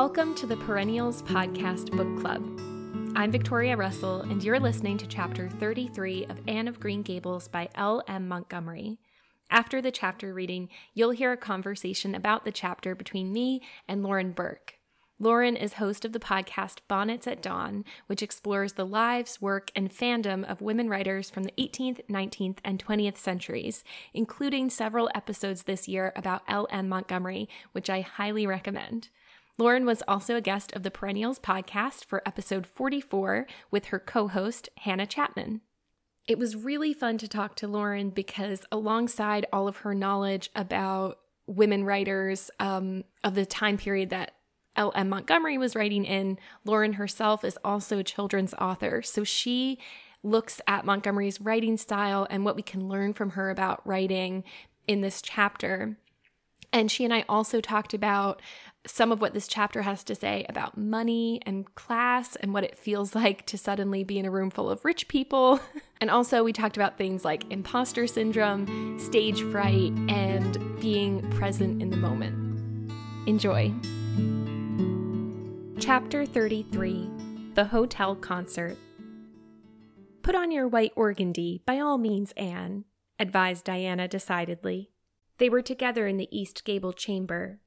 Welcome to the Perennials Podcast Book Club. I'm Victoria Russell, and you're listening to Chapter 33 of Anne of Green Gables by L. M. Montgomery. After the chapter reading, you'll hear a conversation about the chapter between me and Lauren Burke. Lauren is host of the podcast Bonnets at Dawn, which explores the lives, work, and fandom of women writers from the 18th, 19th, and 20th centuries, including several episodes this year about L.M. Montgomery, which I highly recommend. Lauren was also a guest of the Perennials podcast for episode 44 with her co host, Hannah Chapman. It was really fun to talk to Lauren because, alongside all of her knowledge about women writers um, of the time period that L.M. Montgomery was writing in, Lauren herself is also a children's author. So she looks at Montgomery's writing style and what we can learn from her about writing in this chapter. And she and I also talked about some of what this chapter has to say about money and class and what it feels like to suddenly be in a room full of rich people. and also, we talked about things like imposter syndrome, stage fright, and being present in the moment. Enjoy. Chapter 33 The Hotel Concert. Put on your white organdy, by all means, Anne, advised Diana decidedly. They were together in the east gable chamber.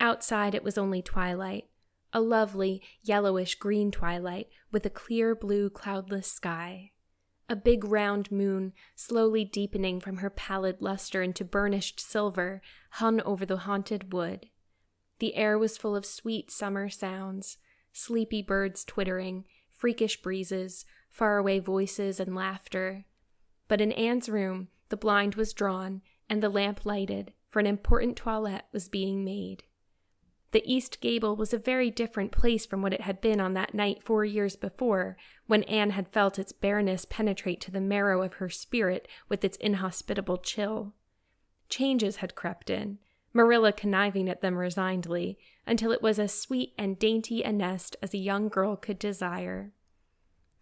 Outside it was only twilight, a lovely yellowish green twilight with a clear blue cloudless sky. A big round moon, slowly deepening from her pallid luster into burnished silver, hung over the haunted wood. The air was full of sweet summer sounds sleepy birds twittering, freakish breezes, faraway voices, and laughter. But in Anne's room, the blind was drawn and the lamp lighted, for an important toilette was being made. The east gable was a very different place from what it had been on that night four years before, when Anne had felt its bareness penetrate to the marrow of her spirit with its inhospitable chill. Changes had crept in, Marilla conniving at them resignedly, until it was as sweet and dainty a nest as a young girl could desire.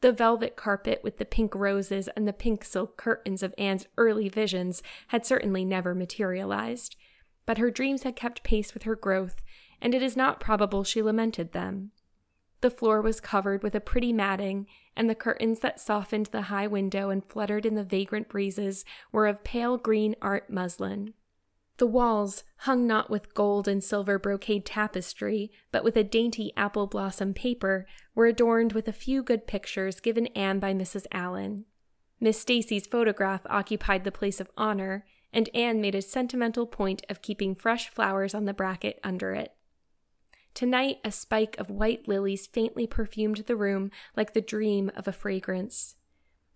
The velvet carpet with the pink roses and the pink silk curtains of Anne's early visions had certainly never materialized, but her dreams had kept pace with her growth, and it is not probable she lamented them. The floor was covered with a pretty matting, and the curtains that softened the high window and fluttered in the vagrant breezes were of pale green art muslin. The walls, hung not with gold and silver brocade tapestry, but with a dainty apple blossom paper, were adorned with a few good pictures given Anne by Mrs. Allan. Miss Stacy's photograph occupied the place of honor, and Anne made a sentimental point of keeping fresh flowers on the bracket under it. Tonight, a spike of white lilies faintly perfumed the room like the dream of a fragrance.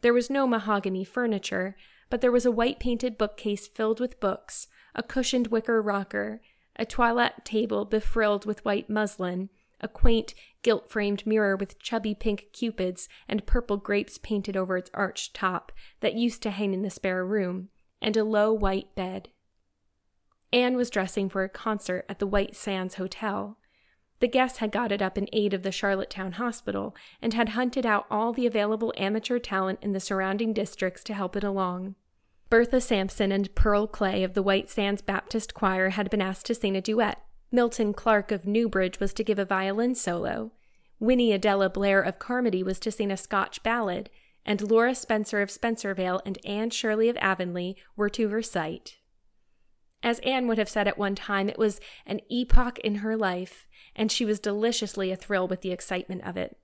There was no mahogany furniture, but there was a white painted bookcase filled with books, a cushioned wicker rocker, a toilette table befrilled with white muslin, a quaint, gilt framed mirror with chubby pink cupids and purple grapes painted over its arched top that used to hang in the spare room, and a low white bed. Anne was dressing for a concert at the White Sands Hotel. The guests had got it up in aid of the Charlottetown Hospital and had hunted out all the available amateur talent in the surrounding districts to help it along. Bertha Sampson and Pearl Clay of the White Sands Baptist Choir had been asked to sing a duet. Milton Clark of Newbridge was to give a violin solo. Winnie Adella Blair of Carmody was to sing a Scotch ballad, and Laura Spencer of Spencervale and Anne Shirley of Avonlea were to recite. As Anne would have said at one time, it was an epoch in her life, and she was deliciously athrill with the excitement of it.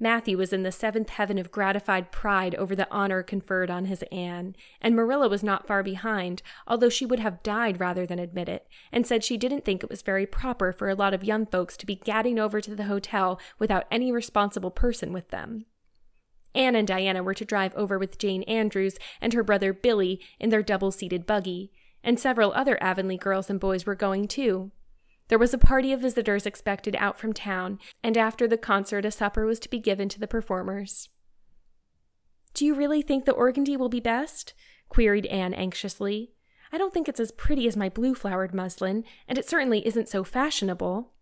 Matthew was in the seventh heaven of gratified pride over the honor conferred on his Anne, and Marilla was not far behind, although she would have died rather than admit it, and said she didn't think it was very proper for a lot of young folks to be gadding over to the hotel without any responsible person with them. Anne and Diana were to drive over with Jane Andrews and her brother Billy in their double seated buggy, and several other Avonlea girls and boys were going too. There was a party of visitors expected out from town, and after the concert, a supper was to be given to the performers. Do you really think the organdy will be best? queried Anne anxiously. I don't think it's as pretty as my blue flowered muslin, and it certainly isn't so fashionable.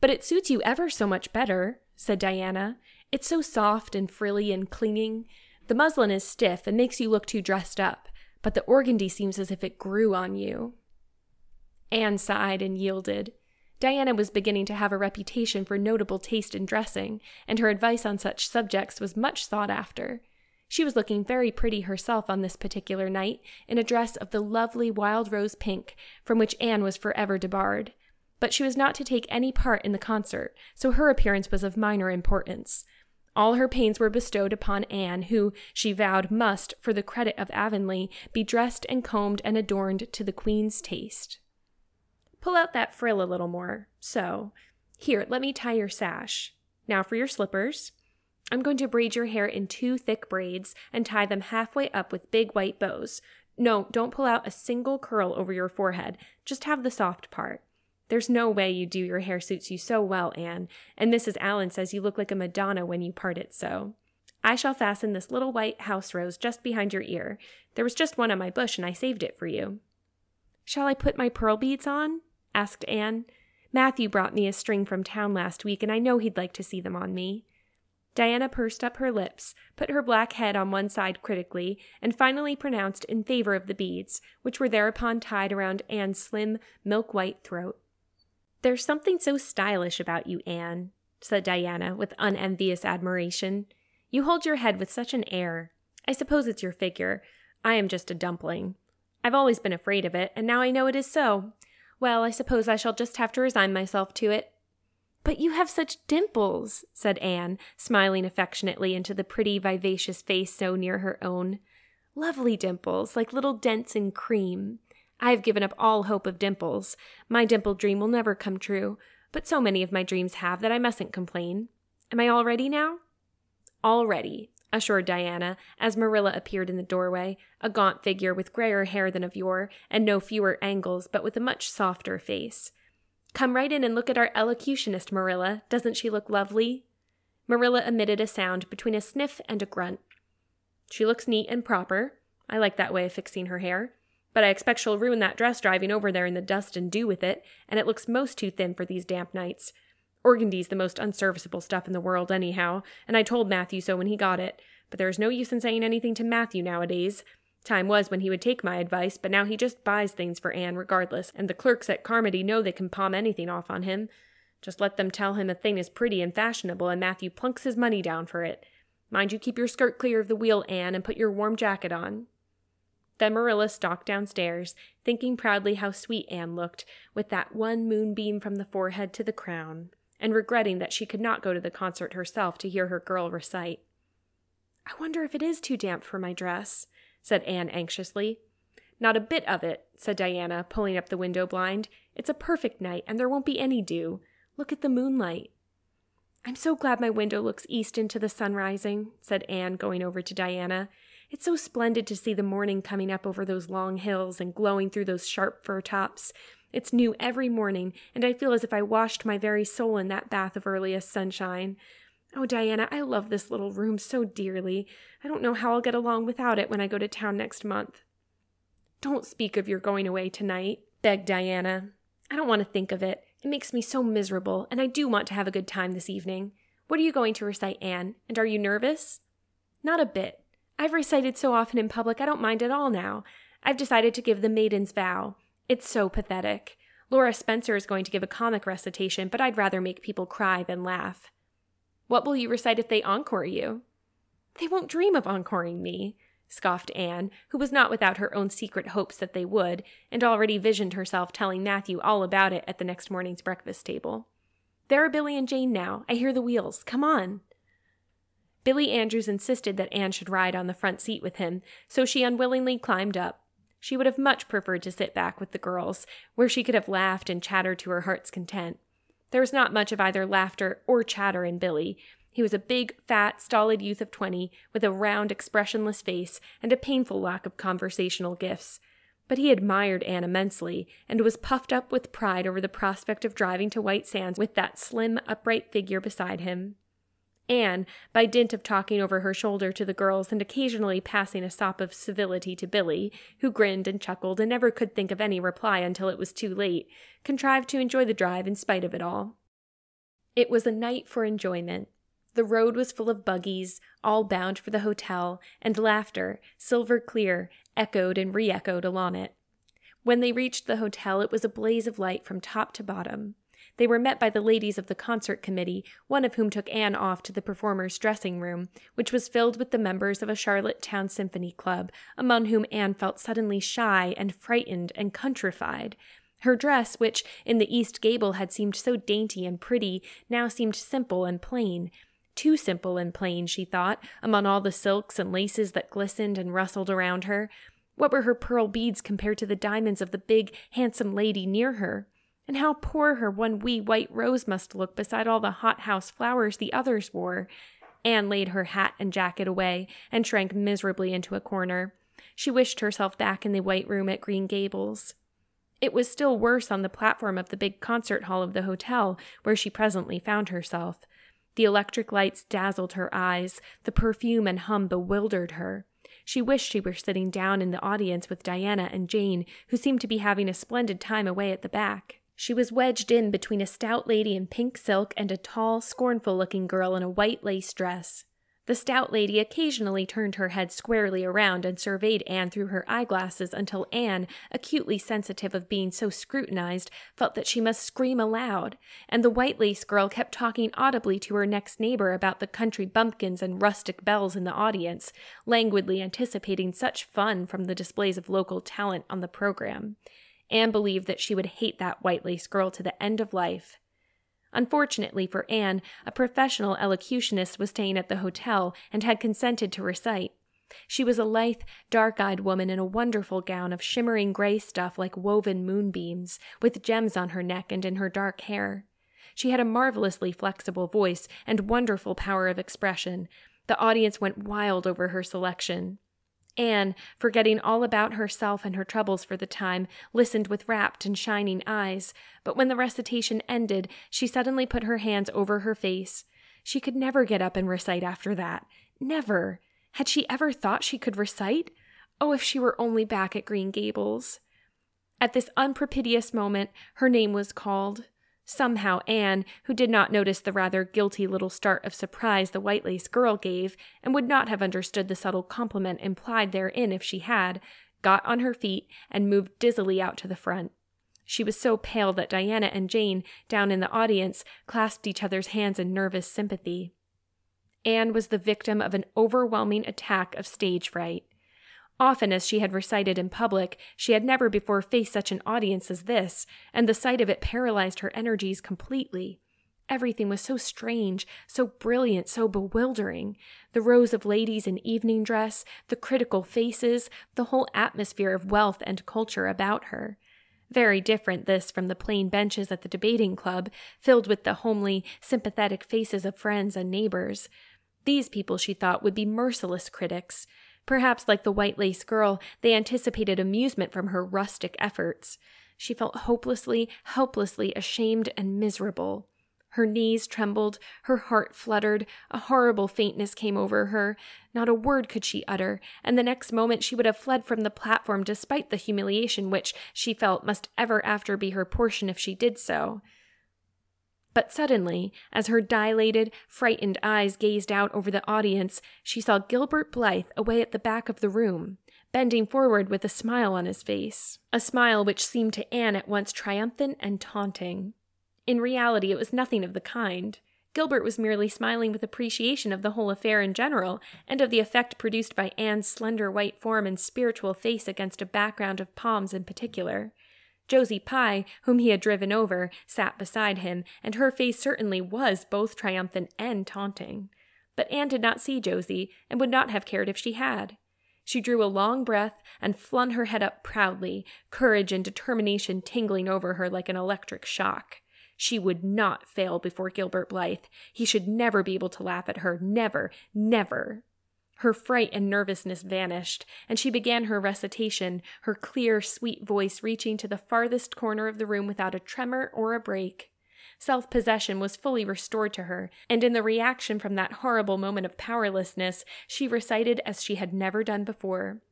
But it suits you ever so much better, said Diana. It's so soft and frilly and clinging. The muslin is stiff and makes you look too dressed up, but the organdy seems as if it grew on you. Anne sighed and yielded. Diana was beginning to have a reputation for notable taste in dressing, and her advice on such subjects was much sought after. She was looking very pretty herself on this particular night in a dress of the lovely wild rose pink from which Anne was forever debarred. But she was not to take any part in the concert, so her appearance was of minor importance. All her pains were bestowed upon Anne, who, she vowed, must, for the credit of Avonlea, be dressed and combed and adorned to the Queen's taste. Pull out that frill a little more. So. Here, let me tie your sash. Now for your slippers. I'm going to braid your hair in two thick braids and tie them halfway up with big white bows. No, don't pull out a single curl over your forehead. Just have the soft part. There's no way you do your hair suits you so well, Anne, and Mrs. Allan says you look like a Madonna when you part it so. I shall fasten this little white house rose just behind your ear. There was just one on my bush, and I saved it for you. Shall I put my pearl beads on? Asked Anne. Matthew brought me a string from town last week, and I know he'd like to see them on me. Diana pursed up her lips, put her black head on one side critically, and finally pronounced in favor of the beads, which were thereupon tied around Anne's slim, milk white throat. There's something so stylish about you, Anne, said Diana with unenvious admiration. You hold your head with such an air. I suppose it's your figure. I am just a dumpling. I've always been afraid of it, and now I know it is so. Well, I suppose I shall just have to resign myself to it. But you have such dimples, said Anne, smiling affectionately into the pretty, vivacious face so near her own. Lovely dimples, like little dents in cream. I have given up all hope of dimples. My dimple dream will never come true, but so many of my dreams have that I mustn't complain. Am I all ready now? All ready, assured Diana, as Marilla appeared in the doorway, a gaunt figure with grayer hair than of yore, and no fewer angles, but with a much softer face. Come right in and look at our elocutionist, Marilla. Doesn't she look lovely? Marilla emitted a sound between a sniff and a grunt. She looks neat and proper. I like that way of fixing her hair. But I expect she'll ruin that dress driving over there in the dust and dew with it, and it looks most too thin for these damp nights. Organdy's the most unserviceable stuff in the world, anyhow, and I told Matthew so when he got it. But there's no use in saying anything to Matthew nowadays. Time was when he would take my advice, but now he just buys things for Anne regardless, and the clerks at Carmody know they can palm anything off on him. Just let them tell him a thing is pretty and fashionable, and Matthew plunks his money down for it. Mind you keep your skirt clear of the wheel, Anne, and put your warm jacket on. Then Marilla stalked downstairs, thinking proudly how sweet Anne looked, with that one moonbeam from the forehead to the crown, and regretting that she could not go to the concert herself to hear her girl recite. I wonder if it is too damp for my dress, said Anne anxiously. Not a bit of it, said Diana, pulling up the window blind. It's a perfect night, and there won't be any dew. Look at the moonlight. I'm so glad my window looks east into the sun rising, said Anne, going over to Diana. It's so splendid to see the morning coming up over those long hills and glowing through those sharp fir tops. It's new every morning, and I feel as if I washed my very soul in that bath of earliest sunshine. Oh, Diana, I love this little room so dearly. I don't know how I'll get along without it when I go to town next month. Don't speak of your going away tonight, begged Diana. I don't want to think of it. It makes me so miserable, and I do want to have a good time this evening. What are you going to recite, Anne? And are you nervous? Not a bit. I've recited so often in public I don't mind at all now. I've decided to give the Maiden's Vow. It's so pathetic. Laura Spencer is going to give a comic recitation, but I'd rather make people cry than laugh. What will you recite if they encore you? They won't dream of encoring me, scoffed Anne, who was not without her own secret hopes that they would, and already visioned herself telling Matthew all about it at the next morning's breakfast table. There are Billy and Jane now. I hear the wheels. Come on. Billy Andrews insisted that Anne should ride on the front seat with him, so she unwillingly climbed up. She would have much preferred to sit back with the girls, where she could have laughed and chattered to her heart's content. There was not much of either laughter or chatter in Billy. He was a big, fat, stolid youth of twenty, with a round, expressionless face and a painful lack of conversational gifts. But he admired Anne immensely, and was puffed up with pride over the prospect of driving to White Sands with that slim, upright figure beside him. Anne, by dint of talking over her shoulder to the girls and occasionally passing a sop of civility to Billy, who grinned and chuckled and never could think of any reply until it was too late, contrived to enjoy the drive in spite of it all. It was a night for enjoyment. The road was full of buggies, all bound for the hotel, and laughter, silver clear, echoed and re echoed along it. When they reached the hotel, it was a blaze of light from top to bottom. They were met by the ladies of the concert committee, one of whom took Anne off to the performers' dressing room, which was filled with the members of a Charlottetown Symphony Club, among whom Anne felt suddenly shy and frightened and countrified. Her dress, which in the east gable had seemed so dainty and pretty, now seemed simple and plain. Too simple and plain, she thought, among all the silks and laces that glistened and rustled around her. What were her pearl beads compared to the diamonds of the big, handsome lady near her? And how poor her one wee white rose must look beside all the hothouse flowers the others wore. Anne laid her hat and jacket away and shrank miserably into a corner. She wished herself back in the white room at Green Gables. It was still worse on the platform of the big concert hall of the hotel, where she presently found herself. The electric lights dazzled her eyes, the perfume and hum bewildered her. She wished she were sitting down in the audience with Diana and Jane, who seemed to be having a splendid time away at the back. She was wedged in between a stout lady in pink silk and a tall, scornful looking girl in a white lace dress. The stout lady occasionally turned her head squarely around and surveyed Anne through her eyeglasses until Anne, acutely sensitive of being so scrutinized, felt that she must scream aloud, and the white lace girl kept talking audibly to her next neighbor about the country bumpkins and rustic belles in the audience, languidly anticipating such fun from the displays of local talent on the program. Anne believed that she would hate that white lace girl to the end of life. Unfortunately for Anne, a professional elocutionist was staying at the hotel and had consented to recite. She was a lithe, dark eyed woman in a wonderful gown of shimmering gray stuff like woven moonbeams, with gems on her neck and in her dark hair. She had a marvelously flexible voice and wonderful power of expression. The audience went wild over her selection. Anne, forgetting all about herself and her troubles for the time, listened with rapt and shining eyes, but when the recitation ended, she suddenly put her hands over her face. She could never get up and recite after that. Never. Had she ever thought she could recite? Oh, if she were only back at Green Gables. At this unpropitious moment, her name was called. Somehow, Anne, who did not notice the rather guilty little start of surprise the white lace girl gave, and would not have understood the subtle compliment implied therein if she had, got on her feet and moved dizzily out to the front. She was so pale that Diana and Jane, down in the audience, clasped each other's hands in nervous sympathy. Anne was the victim of an overwhelming attack of stage fright. Often as she had recited in public, she had never before faced such an audience as this, and the sight of it paralyzed her energies completely. Everything was so strange, so brilliant, so bewildering. The rows of ladies in evening dress, the critical faces, the whole atmosphere of wealth and culture about her. Very different this from the plain benches at the debating club, filled with the homely, sympathetic faces of friends and neighbors. These people, she thought, would be merciless critics. Perhaps, like the white lace girl, they anticipated amusement from her rustic efforts. She felt hopelessly, helplessly ashamed and miserable. Her knees trembled, her heart fluttered, a horrible faintness came over her. Not a word could she utter, and the next moment she would have fled from the platform despite the humiliation which, she felt, must ever after be her portion if she did so. But suddenly, as her dilated, frightened eyes gazed out over the audience, she saw Gilbert Blythe away at the back of the room, bending forward with a smile on his face, a smile which seemed to Anne at once triumphant and taunting. In reality, it was nothing of the kind. Gilbert was merely smiling with appreciation of the whole affair in general, and of the effect produced by Anne's slender white form and spiritual face against a background of palms in particular. Josie Pye, whom he had driven over, sat beside him, and her face certainly was both triumphant and taunting. But Anne did not see Josie, and would not have cared if she had. She drew a long breath and flung her head up proudly, courage and determination tingling over her like an electric shock. She would not fail before Gilbert Blythe. He should never be able to laugh at her. Never, never. Her fright and nervousness vanished, and she began her recitation, her clear, sweet voice reaching to the farthest corner of the room without a tremor or a break. Self possession was fully restored to her, and in the reaction from that horrible moment of powerlessness, she recited as she had never done before.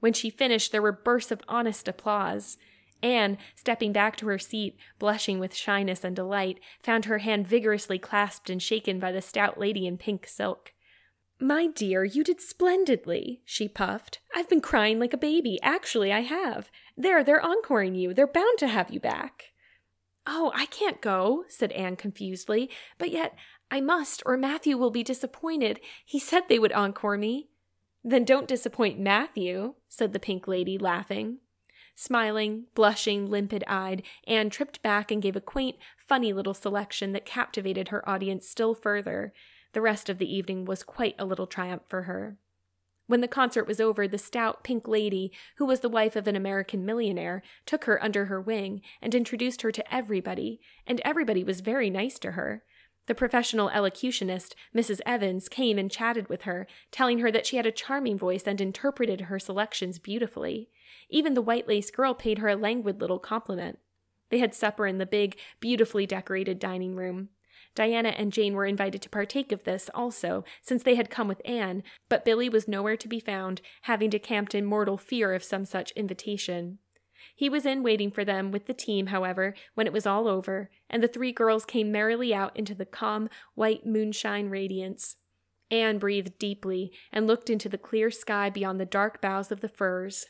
When she finished, there were bursts of honest applause. Anne, stepping back to her seat, blushing with shyness and delight, found her hand vigorously clasped and shaken by the stout lady in pink silk. My dear, you did splendidly, she puffed. I've been crying like a baby. Actually, I have. There, they're encoring you. They're bound to have you back. Oh, I can't go, said Anne confusedly, but yet I must, or Matthew will be disappointed. He said they would encore me. Then don't disappoint Matthew, said the pink lady, laughing. Smiling, blushing, limpid eyed, Anne tripped back and gave a quaint, funny little selection that captivated her audience still further. The rest of the evening was quite a little triumph for her. When the concert was over, the stout pink lady, who was the wife of an American millionaire, took her under her wing and introduced her to everybody, and everybody was very nice to her. The professional elocutionist, Mrs. Evans, came and chatted with her, telling her that she had a charming voice and interpreted her selections beautifully. Even the white lace girl paid her a languid little compliment. They had supper in the big, beautifully decorated dining room. Diana and Jane were invited to partake of this also, since they had come with Anne, but Billy was nowhere to be found, having decamped in mortal fear of some such invitation. He was in waiting for them with the team, however, when it was all over, and the three girls came merrily out into the calm, white moonshine radiance. Anne breathed deeply and looked into the clear sky beyond the dark boughs of the firs.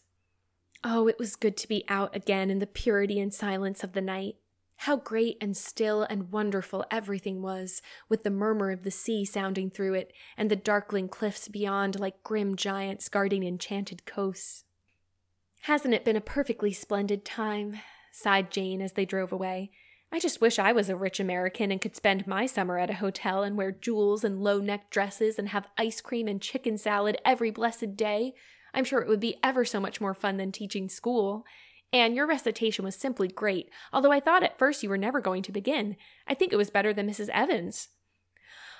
Oh, it was good to be out again in the purity and silence of the night. How great and still and wonderful everything was, with the murmur of the sea sounding through it, and the darkling cliffs beyond like grim giants guarding enchanted coasts. Hasn't it been a perfectly splendid time? sighed Jane as they drove away. I just wish I was a rich American and could spend my summer at a hotel and wear jewels and low necked dresses and have ice cream and chicken salad every blessed day. I'm sure it would be ever so much more fun than teaching school. And your recitation was simply great, although I thought at first you were never going to begin. I think it was better than Mrs. Evans.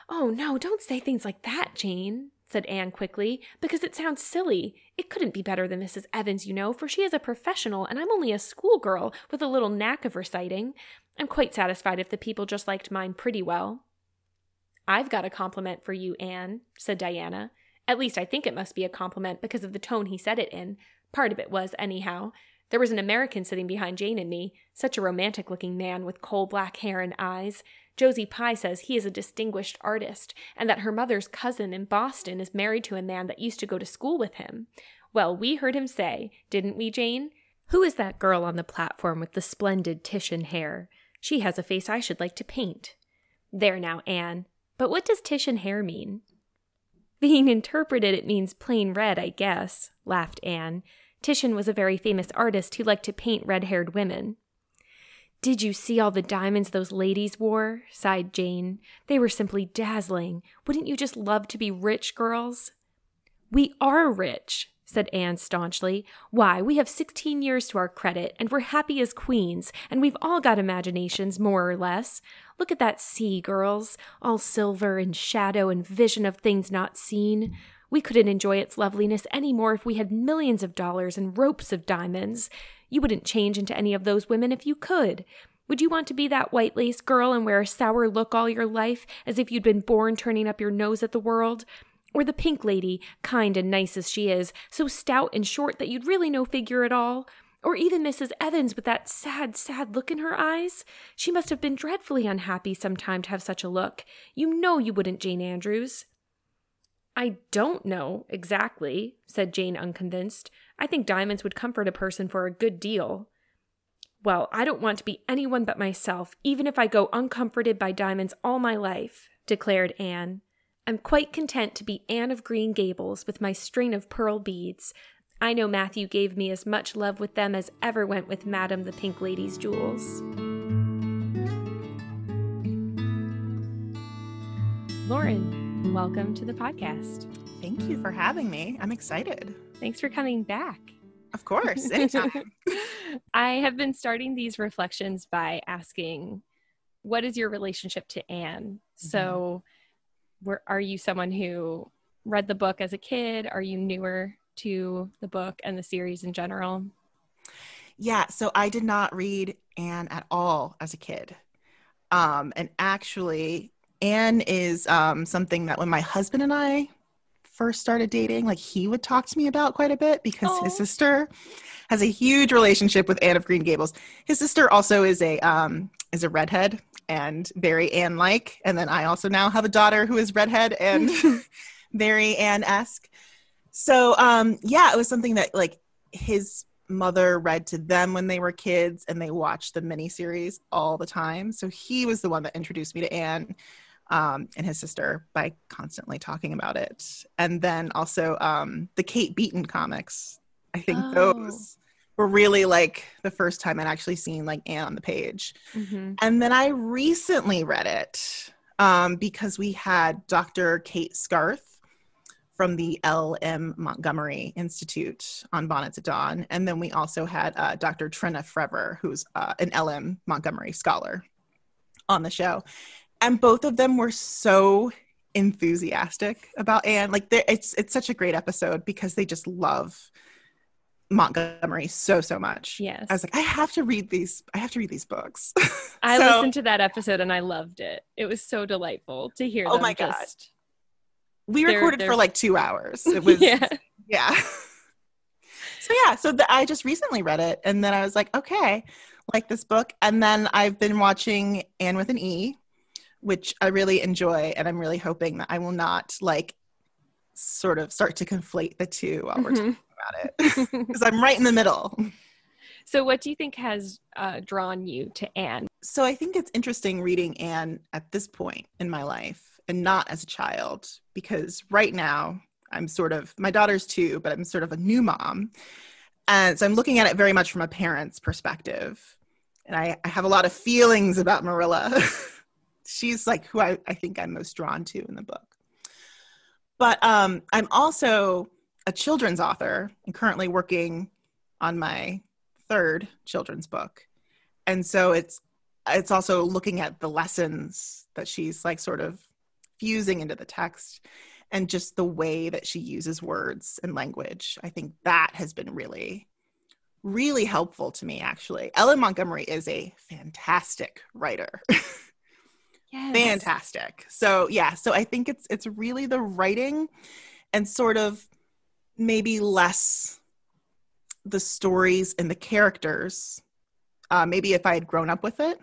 Oh, no, don't say things like that, Jane, said Anne quickly, because it sounds silly. It couldn't be better than Mrs. Evans, you know, for she is a professional and I'm only a schoolgirl with a little knack of reciting. I'm quite satisfied if the people just liked mine pretty well. I've got a compliment for you, Anne, said Diana. At least I think it must be a compliment because of the tone he said it in. Part of it was, anyhow. There was an American sitting behind Jane and me, such a romantic looking man with coal black hair and eyes. Josie Pye says he is a distinguished artist, and that her mother's cousin in Boston is married to a man that used to go to school with him. Well, we heard him say, didn't we, Jane? Who is that girl on the platform with the splendid Titian hair? She has a face I should like to paint. There now, Anne. But what does Titian hair mean? Being interpreted, it means plain red, I guess, laughed Anne. Titian was a very famous artist who liked to paint red haired women. Did you see all the diamonds those ladies wore? sighed Jane. They were simply dazzling. Wouldn't you just love to be rich, girls? We are rich, said Anne staunchly. Why, we have sixteen years to our credit, and we're happy as queens, and we've all got imaginations, more or less. Look at that sea, girls, all silver and shadow and vision of things not seen. We couldn't enjoy its loveliness any more if we had millions of dollars and ropes of diamonds. You wouldn't change into any of those women if you could. Would you want to be that white lace girl and wear a sour look all your life, as if you'd been born turning up your nose at the world? Or the pink lady, kind and nice as she is, so stout and short that you'd really no figure at all? Or even Mrs. Evans with that sad, sad look in her eyes? She must have been dreadfully unhappy sometime to have such a look. You know you wouldn't, Jane Andrews. I don't know exactly, said Jane, unconvinced. I think diamonds would comfort a person for a good deal. Well, I don't want to be anyone but myself, even if I go uncomforted by diamonds all my life, declared Anne. I'm quite content to be Anne of Green Gables with my string of pearl beads. I know Matthew gave me as much love with them as ever went with Madame the Pink Lady's jewels. Lauren, welcome to the podcast. Thank you for having me. I'm excited. Thanks for coming back. Of course, anytime. I have been starting these reflections by asking, what is your relationship to Anne? Mm-hmm. So, were, are you someone who read the book as a kid? Are you newer to the book and the series in general? Yeah, so I did not read Anne at all as a kid. Um, and actually, Anne is um, something that when my husband and I first started dating, like he would talk to me about quite a bit because Aww. his sister has a huge relationship with Anne of Green Gables. His sister also is a um, is a redhead and very Anne like, and then I also now have a daughter who is redhead and very Anne esque. So um, yeah, it was something that like his mother read to them when they were kids and they watched the miniseries all the time. So he was the one that introduced me to Anne um, and his sister by constantly talking about it. And then also um, the Kate Beaton comics. I think oh. those were really like the first time I'd actually seen like Anne on the page. Mm-hmm. And then I recently read it um, because we had Dr. Kate Scarth from the L.M. Montgomery Institute on Bonnets at Dawn. And then we also had uh, Dr. Trinna Frever, who's uh, an L.M. Montgomery scholar on the show. And both of them were so enthusiastic about Anne. Like it's it's such a great episode because they just love Montgomery so so much. Yes. I was like, I have to read these. I have to read these books. I so, listened to that episode and I loved it. It was so delightful to hear. Oh my god! we they're, recorded they're... for like two hours. It was yeah. yeah. so yeah, so the, I just recently read it, and then I was like, okay, like this book, and then I've been watching Anne with an E, which I really enjoy, and I'm really hoping that I will not like sort of start to conflate the two while we're mm-hmm. talking about it because I'm right in the middle. So, what do you think has uh, drawn you to Anne? So, I think it's interesting reading Anne at this point in my life and not as a child because right now I'm sort of my daughter's two, but I'm sort of a new mom. And so I'm looking at it very much from a parent's perspective. And I, I have a lot of feelings about Marilla. She's like who I, I think I'm most drawn to in the book. But um, I'm also a children's author and currently working on my third children's book. And so it's it's also looking at the lessons that she's like sort of fusing into the text and just the way that she uses words and language. I think that has been really, really helpful to me, actually. L.M. Montgomery is a fantastic writer. Yes. fantastic. So yeah, so I think it's it's really the writing and sort of maybe less the stories and the characters. Uh, maybe if I had grown up with it,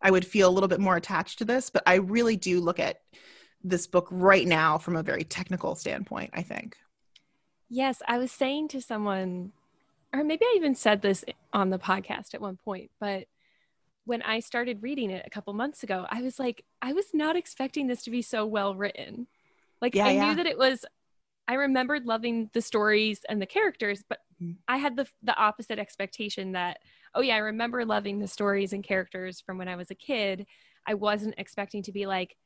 I would feel a little bit more attached to this, but I really do look at this book right now from a very technical standpoint, I think. Yes, I was saying to someone, or maybe I even said this on the podcast at one point, but when I started reading it a couple months ago, I was like, I was not expecting this to be so well written. Like, yeah, I yeah. knew that it was, I remembered loving the stories and the characters, but mm-hmm. I had the, the opposite expectation that oh yeah, I remember loving the stories and characters from when I was a kid. I wasn't expecting to be like,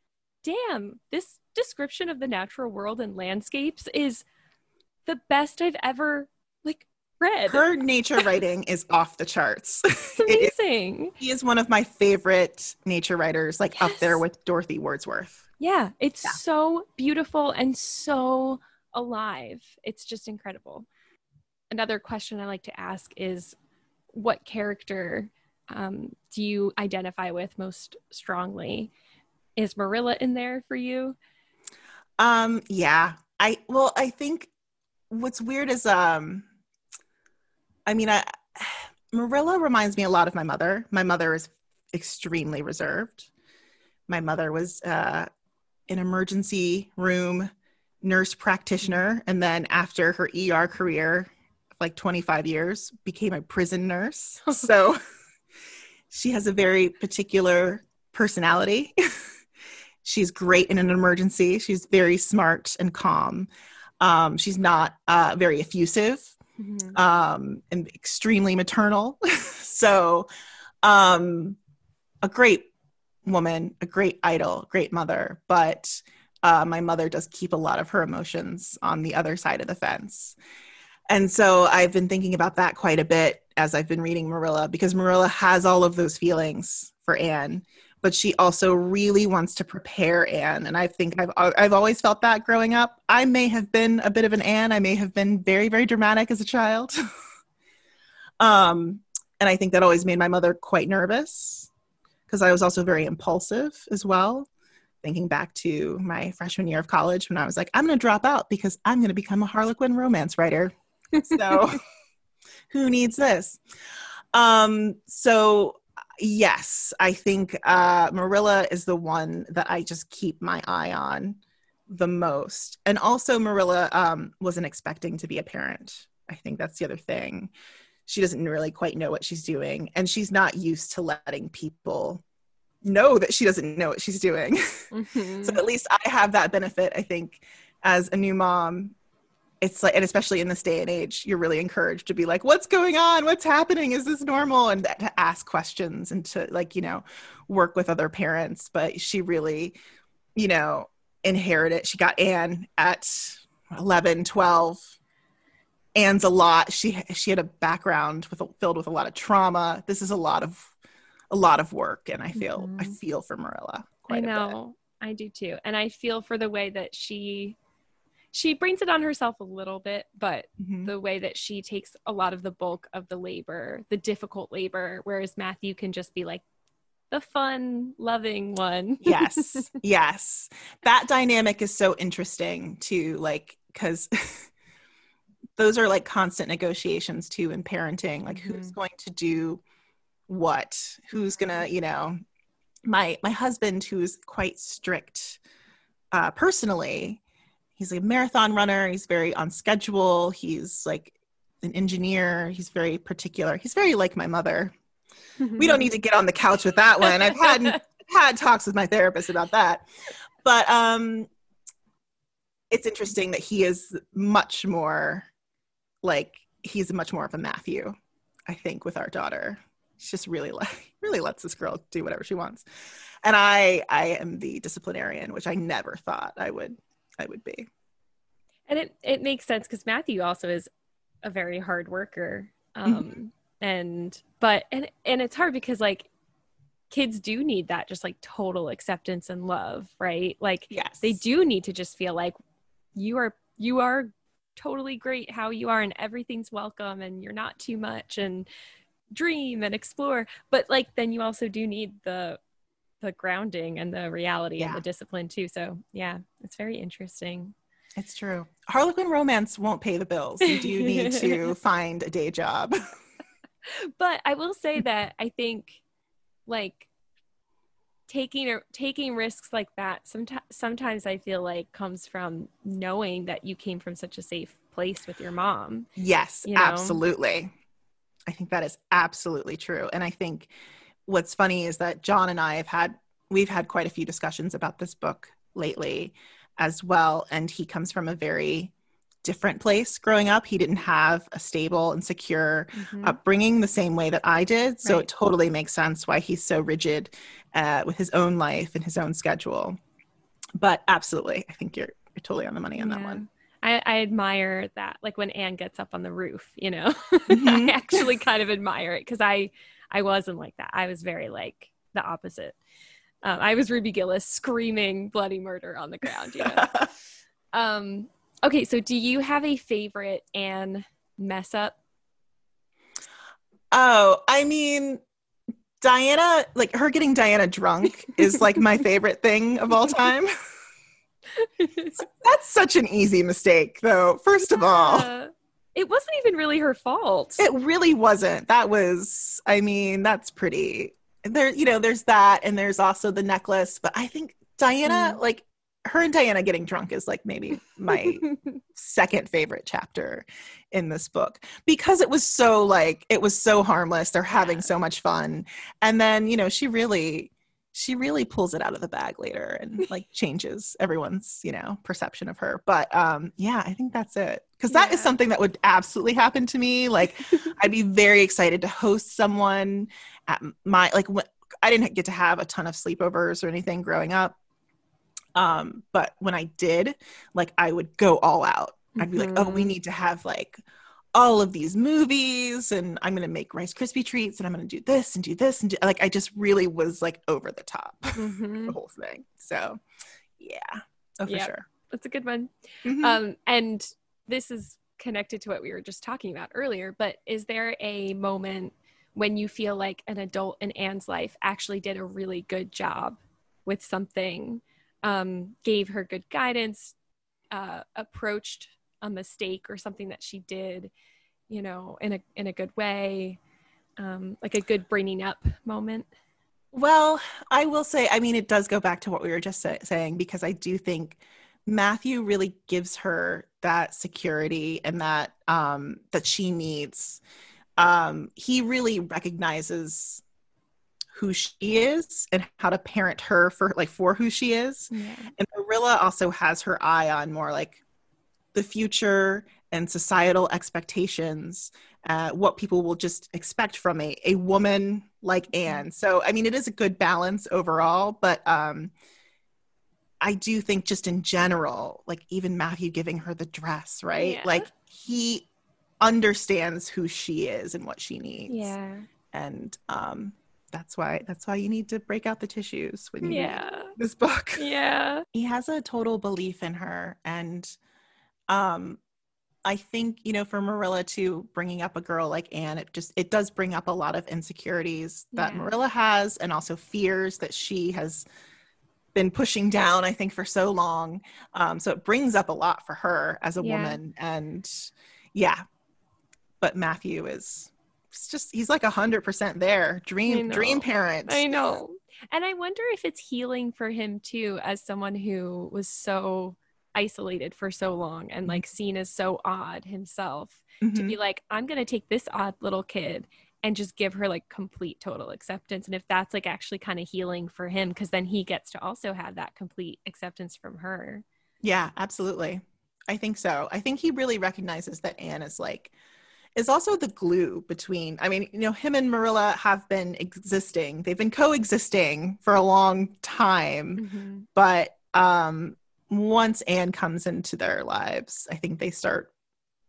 damn, this description of the natural world and landscapes is the best I've ever read. Her nature writing is off the charts. It's amazing. he is one of my favorite nature writers, like yes. up there with Dorothy Wordsworth. Yeah, it's yeah. so beautiful and so alive. It's just incredible. Another question I like to ask is what character um, do you identify with most strongly? Is Marilla in there for you? Um, yeah. I well, I think what's weird is um I mean, I Marilla reminds me a lot of my mother. My mother is extremely reserved. My mother was uh, an emergency room nurse practitioner, and then after her ER career, like 25 years, became a prison nurse. so she has a very particular personality. she's great in an emergency. She's very smart and calm. Um, she's not uh, very effusive mm-hmm. um, and extremely maternal. so, um, a great woman, a great idol, great mother. But uh, my mother does keep a lot of her emotions on the other side of the fence. And so I've been thinking about that quite a bit as I've been reading Marilla because Marilla has all of those feelings for Anne, but she also really wants to prepare Anne. And I think I've I've always felt that growing up. I may have been a bit of an Anne. I may have been very very dramatic as a child. um, and I think that always made my mother quite nervous because I was also very impulsive as well. Thinking back to my freshman year of college when I was like, I'm going to drop out because I'm going to become a Harlequin romance writer so who needs this? Um, so yes, I think uh, Marilla is the one that I just keep my eye on the most. And also, Marilla um, wasn't expecting to be a parent I think that's the other thing. She doesn't really quite know what she's doing, and she's not used to letting people know that she doesn't know what she's doing. Mm-hmm. so at least I have that benefit, I think, as a new mom. It's like, and especially in this day and age, you're really encouraged to be like, what's going on? What's happening? Is this normal? And to ask questions and to, like, you know, work with other parents. But she really, you know, inherited, she got Anne at 11, 12. Anne's a lot. She she had a background with filled with a lot of trauma. This is a lot of a lot of work and I feel mm-hmm. I feel for Marilla I know. I do too. And I feel for the way that she she brings it on herself a little bit, but mm-hmm. the way that she takes a lot of the bulk of the labor, the difficult labor, whereas Matthew can just be like the fun, loving one. yes. Yes. That dynamic is so interesting too, like, because those are like constant negotiations too in parenting. Like, mm-hmm. who's going to do what who's gonna you know my my husband who's quite strict uh personally he's a marathon runner he's very on schedule he's like an engineer he's very particular he's very like my mother. We don't need to get on the couch with that one. I've had had talks with my therapist about that. But um it's interesting that he is much more like he's much more of a matthew i think with our daughter. She just really like really lets this girl do whatever she wants. And i i am the disciplinarian which i never thought i would i would be. And it it makes sense because matthew also is a very hard worker um mm-hmm. and but and and it's hard because like kids do need that just like total acceptance and love right? Like yes. they do need to just feel like you are you are totally great how you are and everything's welcome and you're not too much and dream and explore. But like then you also do need the the grounding and the reality yeah. and the discipline too. So yeah it's very interesting. It's true. Harlequin romance won't pay the bills. You do need to find a day job. But i will say that i think like taking or taking risks like that sometimes sometimes i feel like comes from knowing that you came from such a safe place with your mom. Yes you know? absolutely. I think that is absolutely true. And I think what's funny is that John and I have had we've had quite a few discussions about this book lately as well and he comes from a very different place growing up. He didn't have a stable and secure mm-hmm. upbringing the same way that I did. So right. it totally makes sense why he's so rigid uh, with his own life and his own schedule. But absolutely, I think you're, you're totally on the money on yeah. that one. I, I, admire that like when anne gets up on the roof you know mm-hmm. i actually kind of admire it because i i wasn't like that. I was very like the opposite. Um, i was ruby gillis screaming bloody murder on the ground you know? Um okay so do you have a favorite anne mess up? Oh i mean diana like her getting diana drunk is like my favorite thing of all time. That's such an easy mistake, though. First of all, it wasn't even really her fault. It really wasn't. That was, I mean, that's pretty. There, you know, there's that, and there's also the necklace. But I think Diana, mm. like her and Diana getting drunk, is like maybe my second favorite chapter in this book because it was so like it was so harmless. They're having yeah. so much fun, and then you know she really she really pulls it out of the bag later and like changes everyone's you know perception of her but um yeah i think that's it because that yeah. is something that would absolutely happen to me like i'd be very excited to host someone at my like when, i didn't get to have a ton of sleepovers or anything growing up um but when i did like i would go all out i'd be mm-hmm. like oh we mm-hmm. need to have like all of these movies and I'm going to make Rice Krispie treats and I'm going to do this and do this and do, like I just really was like over the top mm-hmm. the whole thing. So yeah, oh for yep. sure. That's a good one. Mm-hmm. Um, and this is connected to what we were just talking about earlier, but is there a moment when you feel like an adult in Anne's life actually did a really good job with something, um, gave her good guidance, uh, approached a mistake or something that she did, you know, in a in a good way, um, like a good bringing up moment? Well, I will say, I mean, it does go back to what we were just say- saying because I do think Matthew really gives her that security and that um that she needs um he really recognizes who she is and how to parent her for like for who she is Yeah. and marilla also has her eye on more like the future and societal expectations uh, what people will just expect from a, a woman like anne so i mean it is a good balance overall but um i do think just in general like even matthew giving her the dress right Yeah. like he understands who she is and what she needs Yeah. and um that's why that's why you need to break out the tissues when you read this book Yeah. he has a total belief in her and um i think you know for marilla to bringing up a girl like anne it just it does bring up a lot of insecurities that Yeah. marilla has and also fears that she has been pushing down i think for so long um so it brings up a lot for her as a Yeah. woman and yeah but matthew is it's just he's like a hundred percent there dream dream parent I know. And I wonder if it's healing for him too, as someone who was so isolated for so long and like seen as so odd himself to Mhm. be like, I'm going to take this odd little kid and just give her like complete total acceptance. And if that's like actually kind of healing for him, because then he gets to also have that complete acceptance from her. Yeah, absolutely. I think so. I think he really recognizes that Anne is like is also the glue between I mean, you know, him and Marilla have been existing. They've been coexisting for a long time, but um once Anne comes into their lives, I think they start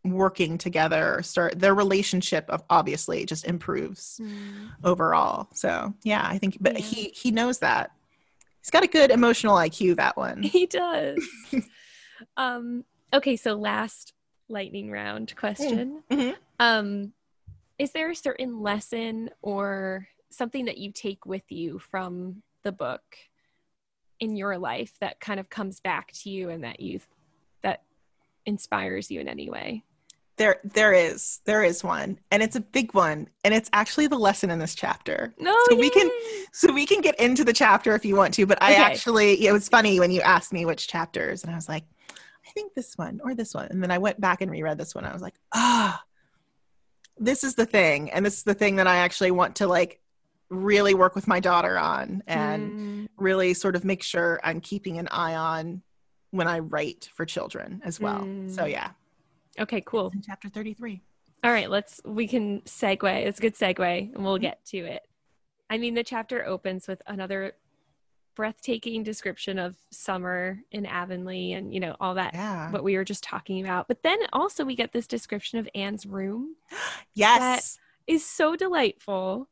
working together, start their relationship of obviously just improves overall. So, yeah, I think but Yeah. he he knows that. He's got a good emotional IQ that one. He does. um, okay, so last lightning round question. Mhm. Um, is there a certain lesson or something that you take with you from the book in your life that kind of comes back to you and that you that inspires you in any way? There, there is, there is one, and it's a big one, and it's actually the lesson in this chapter. No, So we can- So we can get into the chapter if you want to, but I Okay. actually, it was funny when you asked me which chapters, and I was like, I think this one or this one, and then I went back and reread this one. I was like, ah, this is the thing, and this is the thing that I actually want to like really work with my daughter on, and Mm, really sort of make sure I'm keeping an eye on when I write for children as well. So Mm. yeah, okay, cool. chapter thirty-three. All right, let's we can segue. It's a good segue, and Mm-hmm. we'll get to it. I mean, the chapter opens with another breathtaking description of summer in Avonlea, and you know all that Yeah. what we were just talking about. But then also we get this description of Anne's room Yes. is so delightful.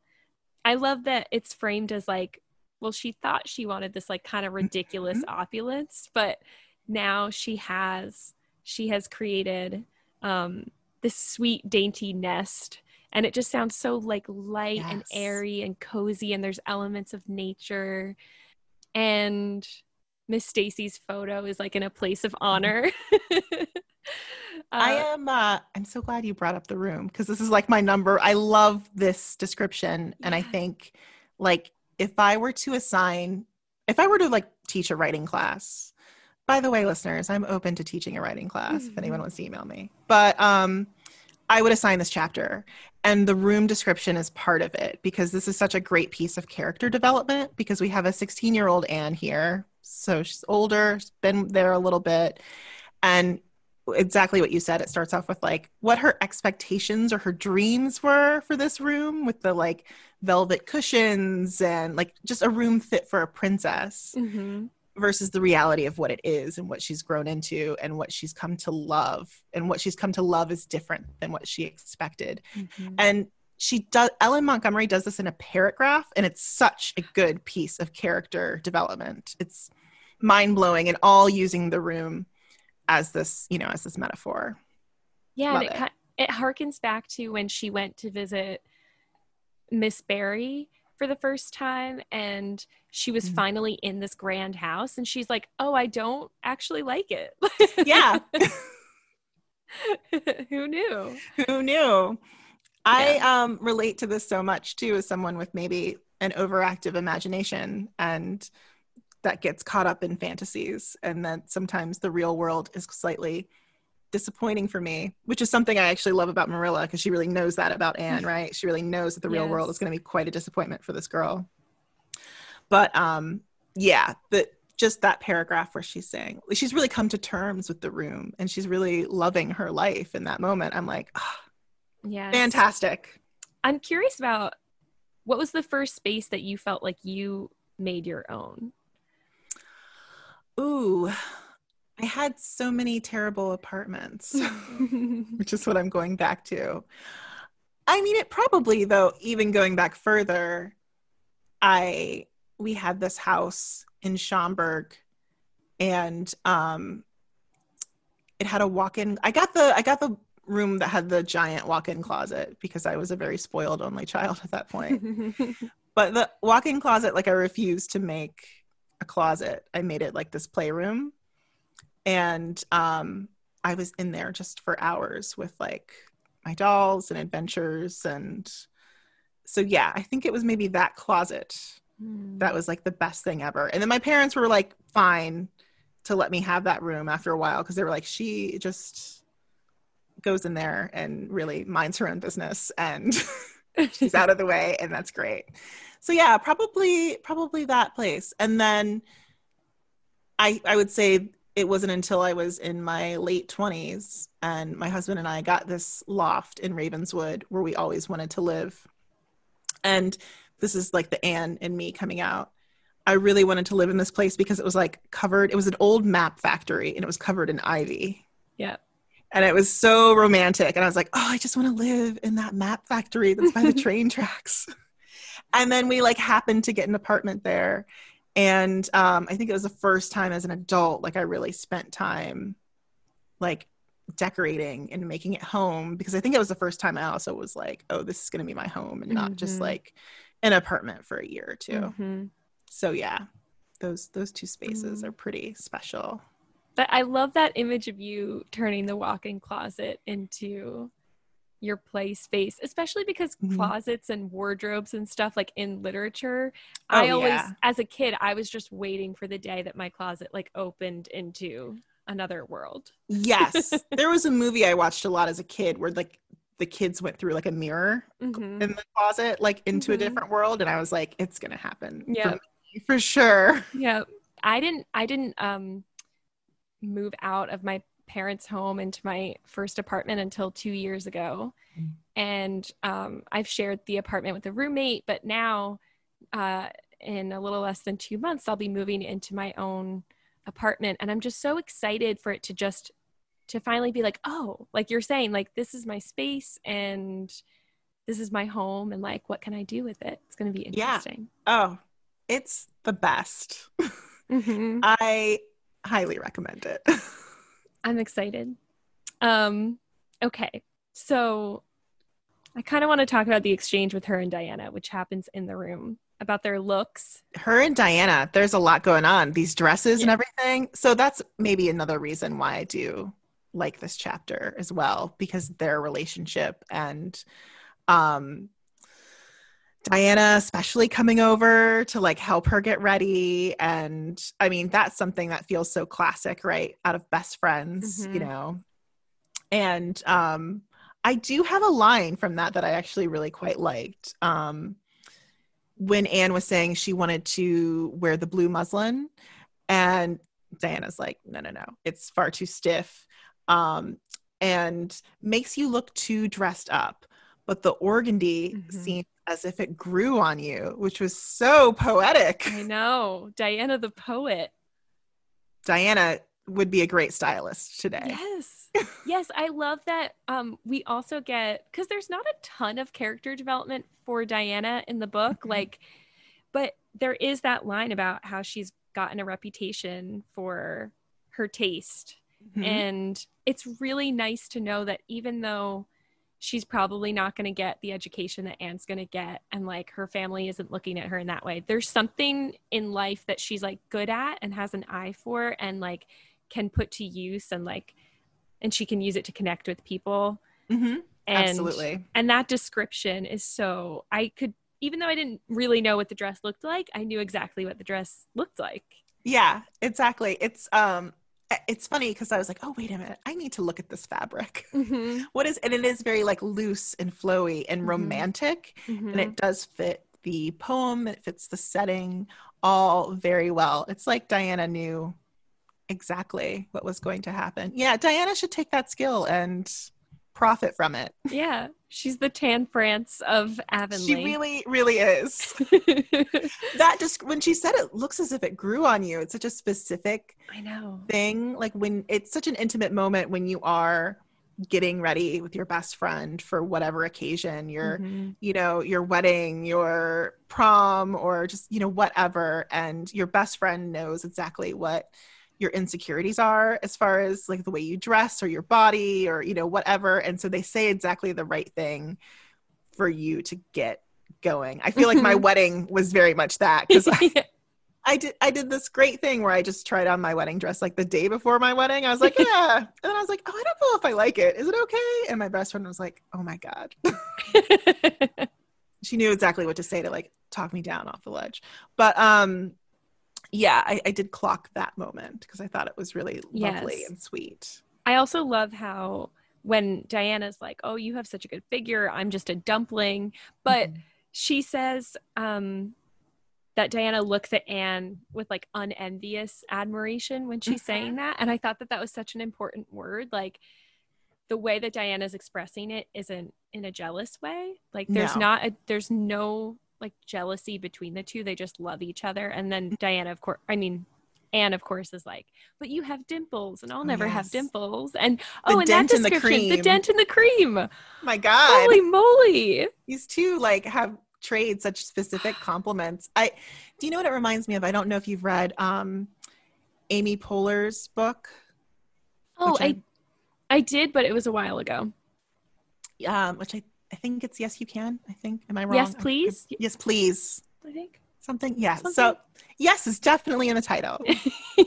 I love that it's framed as like, well, she thought she wanted this like kind of ridiculous Mm-hmm. opulence, but now she has she has created um this sweet dainty nest and it just sounds so like light and airy and cozy and there's elements of nature and Miss Stacy's photo is like in a place of honor. I Uh, am uh I'm so glad you brought up the room because this is like my number. I love this description and I think like if I were to assign if I were to like teach a writing class. By the way, listeners, I'm open to teaching a writing class if anyone Mhm. wants to email me. But um I would assign this chapter and the room description is part of it because this is such a great piece of character development because we have a 16 year old Anne here. So she's older, she's been there a little bit. And exactly what you said, it starts off with like what her expectations or her dreams were for this room with the like velvet cushions and like just a room fit for a princess mhm. versus the reality of what it is and what she's grown into and what she's come to love and what she's come to love is different than what she expected Mhm. and she does L.M. Montgomery does this in a paragraph and it's such a good piece of character development it's mind-blowing and all using the room as this you know as this metaphor Yeah, and it, it. it harkens back to when she went to visit Miss Barry for the first time and she was Mhm. finally in this grand house and she's like, "Oh, I don't actually like it." yeah Who knew? who knew i um relate to this so much too as someone with maybe an overactive imagination and that gets caught up in fantasies and that sometimes the real world is slightly disappointing for me, which is something I actually love about Marilla because she really knows that about Anne, right? She really knows that the real world is going to be quite a disappointment for this girl. But um, yeah, the just that paragraph where she's saying she's really come to terms with the room and she's really loving her life in that moment. I'm like, ah, Yeah. fantastic. I'm curious about what was the first space that you felt like you made your own? Ooh, I had so many terrible apartments. which is what I'm going back to. I mean, it probably though, even going back further, I we had this house in Schaumburg, and um, it had a walk-in. I got the I got the room that had the giant walk-in closet because I was a very spoiled only child at that point. but the walk-in closet, like I refused to make a closet. I made it like this playroom, and um, I was in there just for hours with like my dolls and adventures and so yeah, I think it was maybe that closet that was like the best thing ever. And then my parents were like fine to let me have that room after a while because they were like she just goes in there and really minds her own business and she's out of the way and that's great. So yeah, probably probably that place. And then I I would say it wasn't until I was in my late 20s and my husband and I got this loft in Ravenswood where we always wanted to live. And this is like the Anne and me coming out. I really wanted to live in this place because it was like covered, it was an old map factory and it was covered in ivy. Yeah. And it was so romantic. And I was like, oh, I just want to live in that map factory that's by the train tracks. And then we like happened to get an apartment there. And um, I think it was the first time as an adult, like I really spent time like decorating and making it home because I think it was the first time I also was like, oh, this is going to be my home and not just Mhm. like an apartment for a year or 2 Mhm. So yeah, those those two spaces Mm. are pretty special. But I love that image of you turning the walk-in closet into your play space, especially because Mhm. closets and wardrobes and stuff like in literature. Oh, I always yeah. as a kid, I was just waiting for the day that my closet like opened into another world. Yes. there was a movie I watched a lot as a kid where like the kids went through like a mirror Mhm. in the closet, like into a Mhm. different world. And I was like, it's gonna happen. Yeah. For, for sure. Yeah. I didn't I didn't um move out of my parents' home into my first apartment until 2 years ago. Mm. And um I've shared the apartment with a roommate, but now uh in a little less than 2 months I'll be moving into my own apartment and I'm just so excited for it to just to finally be like, "Oh, like you're saying, like this is my space and this is my home and like what can I do with it?" It's going to be Yeah. interesting. Oh, it's the best. Mhm. I highly recommend it. I'm excited. Um, okay, so I kind of want to talk about the exchange with her and Diana, which happens in the room about their looks. Her and Diana, there's a lot going on. These dresses and everything. So that's maybe another reason why I do like this chapter as well, because their relationship and um Diana especially coming over to like help her get ready. And I mean, that's something that feels so classic, right? Out of best friends, you Mhm. know. And um I do have a line from that that I actually really quite liked. Um when Anne was saying she wanted to wear the blue muslin, and Diana's like, no, no, no, it's far too stiff um, and makes you look too dressed up. But the organdy Mhm. seems as if it grew on you, which was so poetic. I know Diana the poet. Diana would be a great stylist today. Yes, yes, I love that. Um, we also get because there's not a ton of character development for Diana in the book, Mhm. like, but there is that line about how she's gotten a reputation for her taste Mhm. And it's really nice to know that even though she's probably not going to get the education that Anne's going to get, and like her family isn't looking at her in that way, there's something in life that she's like good at and has an eye for and like can put to use and like, and she can use it to connect with people. Mhm. And, Absolutely. And that description is so, I could, even though I didn't really know what the dress looked like, I knew exactly what the dress looked like. Yeah, exactly. It's um it's funny because I was like, oh wait a minute, I need to look at this fabric. Mm-hmm. What is and it is very like loose and flowy and Mhm. romantic, Mm-hmm. and it does fit the poem. It fits the setting all very well. It's like Diana knew exactly what was going to happen. Yeah, Diana should take that skill and profit from it. yeah, she's the Tan France of Avonlea. She really, really is. that just when she said it looks as if it grew on you. It's such a specific I know. thing. Like when it's such an intimate moment when you are getting ready with your best friend for whatever occasion, your Mhm. you know, your wedding, your prom, or just, you know, whatever. And your best friend knows exactly what your insecurities are as far as like the way you dress or your body or, you know, whatever. And so they say exactly the right thing for you to get going. I feel like my wedding was very much that because I, I did I did this great thing where I just tried on my wedding dress like the day before my wedding. I was like, yeah. And then I was like, oh, I don't know if I like it. Is it okay? And my best friend was like, oh my God. she knew exactly what to say to like talk me down off the ledge. But um yeah, I, I did clock that moment because I thought it was really lovely Yes. and sweet. I also love how when Diana's like, "Oh, you have such a good figure. I'm just a dumpling," but Mhm. she says um, that Diana looks at Anne with like unenvious admiration when she's Mhm. saying that, and I thought that that was such an important word. Like the way that Diana's expressing it isn't in a jealous way. Like there's No. not a there's no like jealousy between the two. They just love each other. And then Diana, of course, I mean. Anne, of course, is like, but you have dimples, and I'll never have dimples. And The oh, and dent that in the description, the dent in the cream. my God. Holy moly! these two like have trade such specific compliments. I do you know what it reminds me of? I don't know if you've read um Amy Poehler's book. Oh, Which I, I did, but it was a while ago. um, which I, I think it's Yes You Can. I think. Am I wrong? Yes, I- please. Yes, please. I think. Something. Yeah. Something. So yes is definitely in the title.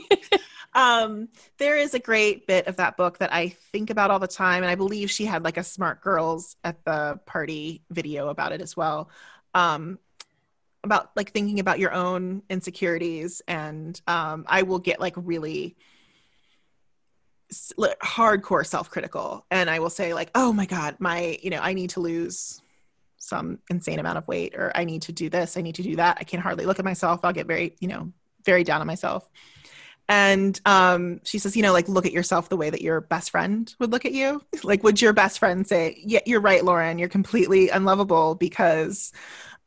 um, there is a great bit of that book that I think about all the time, and I believe she had like a Smart Girls at the party video about it as well. Um, about like thinking about your own insecurities, and um, I will get like really hardcore self-critical, and I will say like, "Oh my god, my you know, I need to lose." some insane amount of weight or i need to do this i need to do that i can hardly look at myself i'll get very you know very down on myself and um, she says you know like look at yourself the way that your best friend would look at you like would your best friend say yeah you're right lauren you're completely unlovable because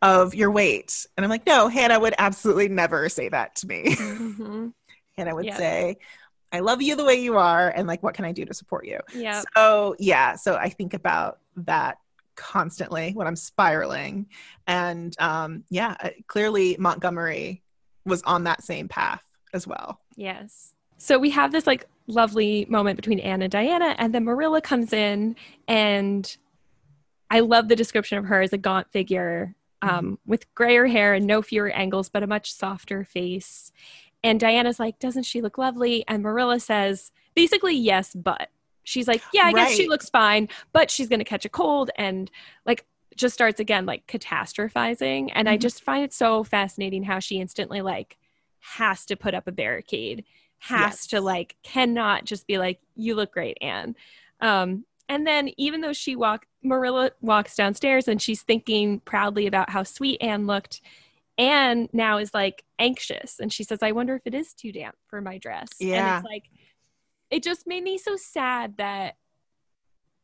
of your weight and i'm like no hannah would absolutely never say that to me Mhm. hannah would Yeah. say i love you the way you are and like what can i do to support you Yeah. so yeah, so I think about that constantly when I'm spiraling, and um, yeah, uh, clearly Montgomery was on that same path as well. Yes. So we have this like lovely moment between Anne and Diana, and then Marilla comes in, and I love the description of her as a gaunt figure um, with grayer hair and no fewer angles, but a much softer face. And Diana's like, Doesn't she look lovely? And Marilla says, basically, yes, but. She's like, Yeah, I guess she looks fine, but she's going to catch a cold. And like, just starts again, like catastrophizing. And I Mhm. just find it so fascinating how she instantly, like, has to put up a barricade has to like cannot just be like you look great anne um and then even though she walk marilla walks downstairs and she's thinking proudly about how sweet anne looked anne now is like anxious and she says i wonder if it is too damp for my dress Yeah. and it's like it just made me so sad that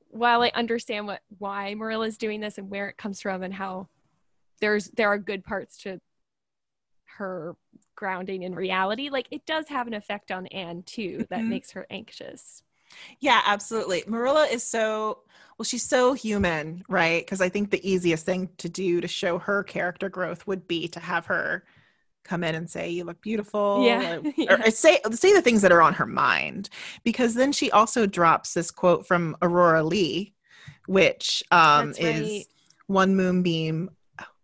while i understand what why marilla's doing this and where it comes from and how there's there are good parts to her grounding in reality like it does have an effect on anne too that Mhm. makes her anxious Yeah, absolutely. Marilla is so well, she's so human, right? Because I think the easiest thing to do to show her character growth would be to have her come in and say, "You look beautiful," Yeah, or, yeah. or say say the things that are on her mind. Because then she also drops this quote from Aurora Leigh, which um, That's is one moonbeam,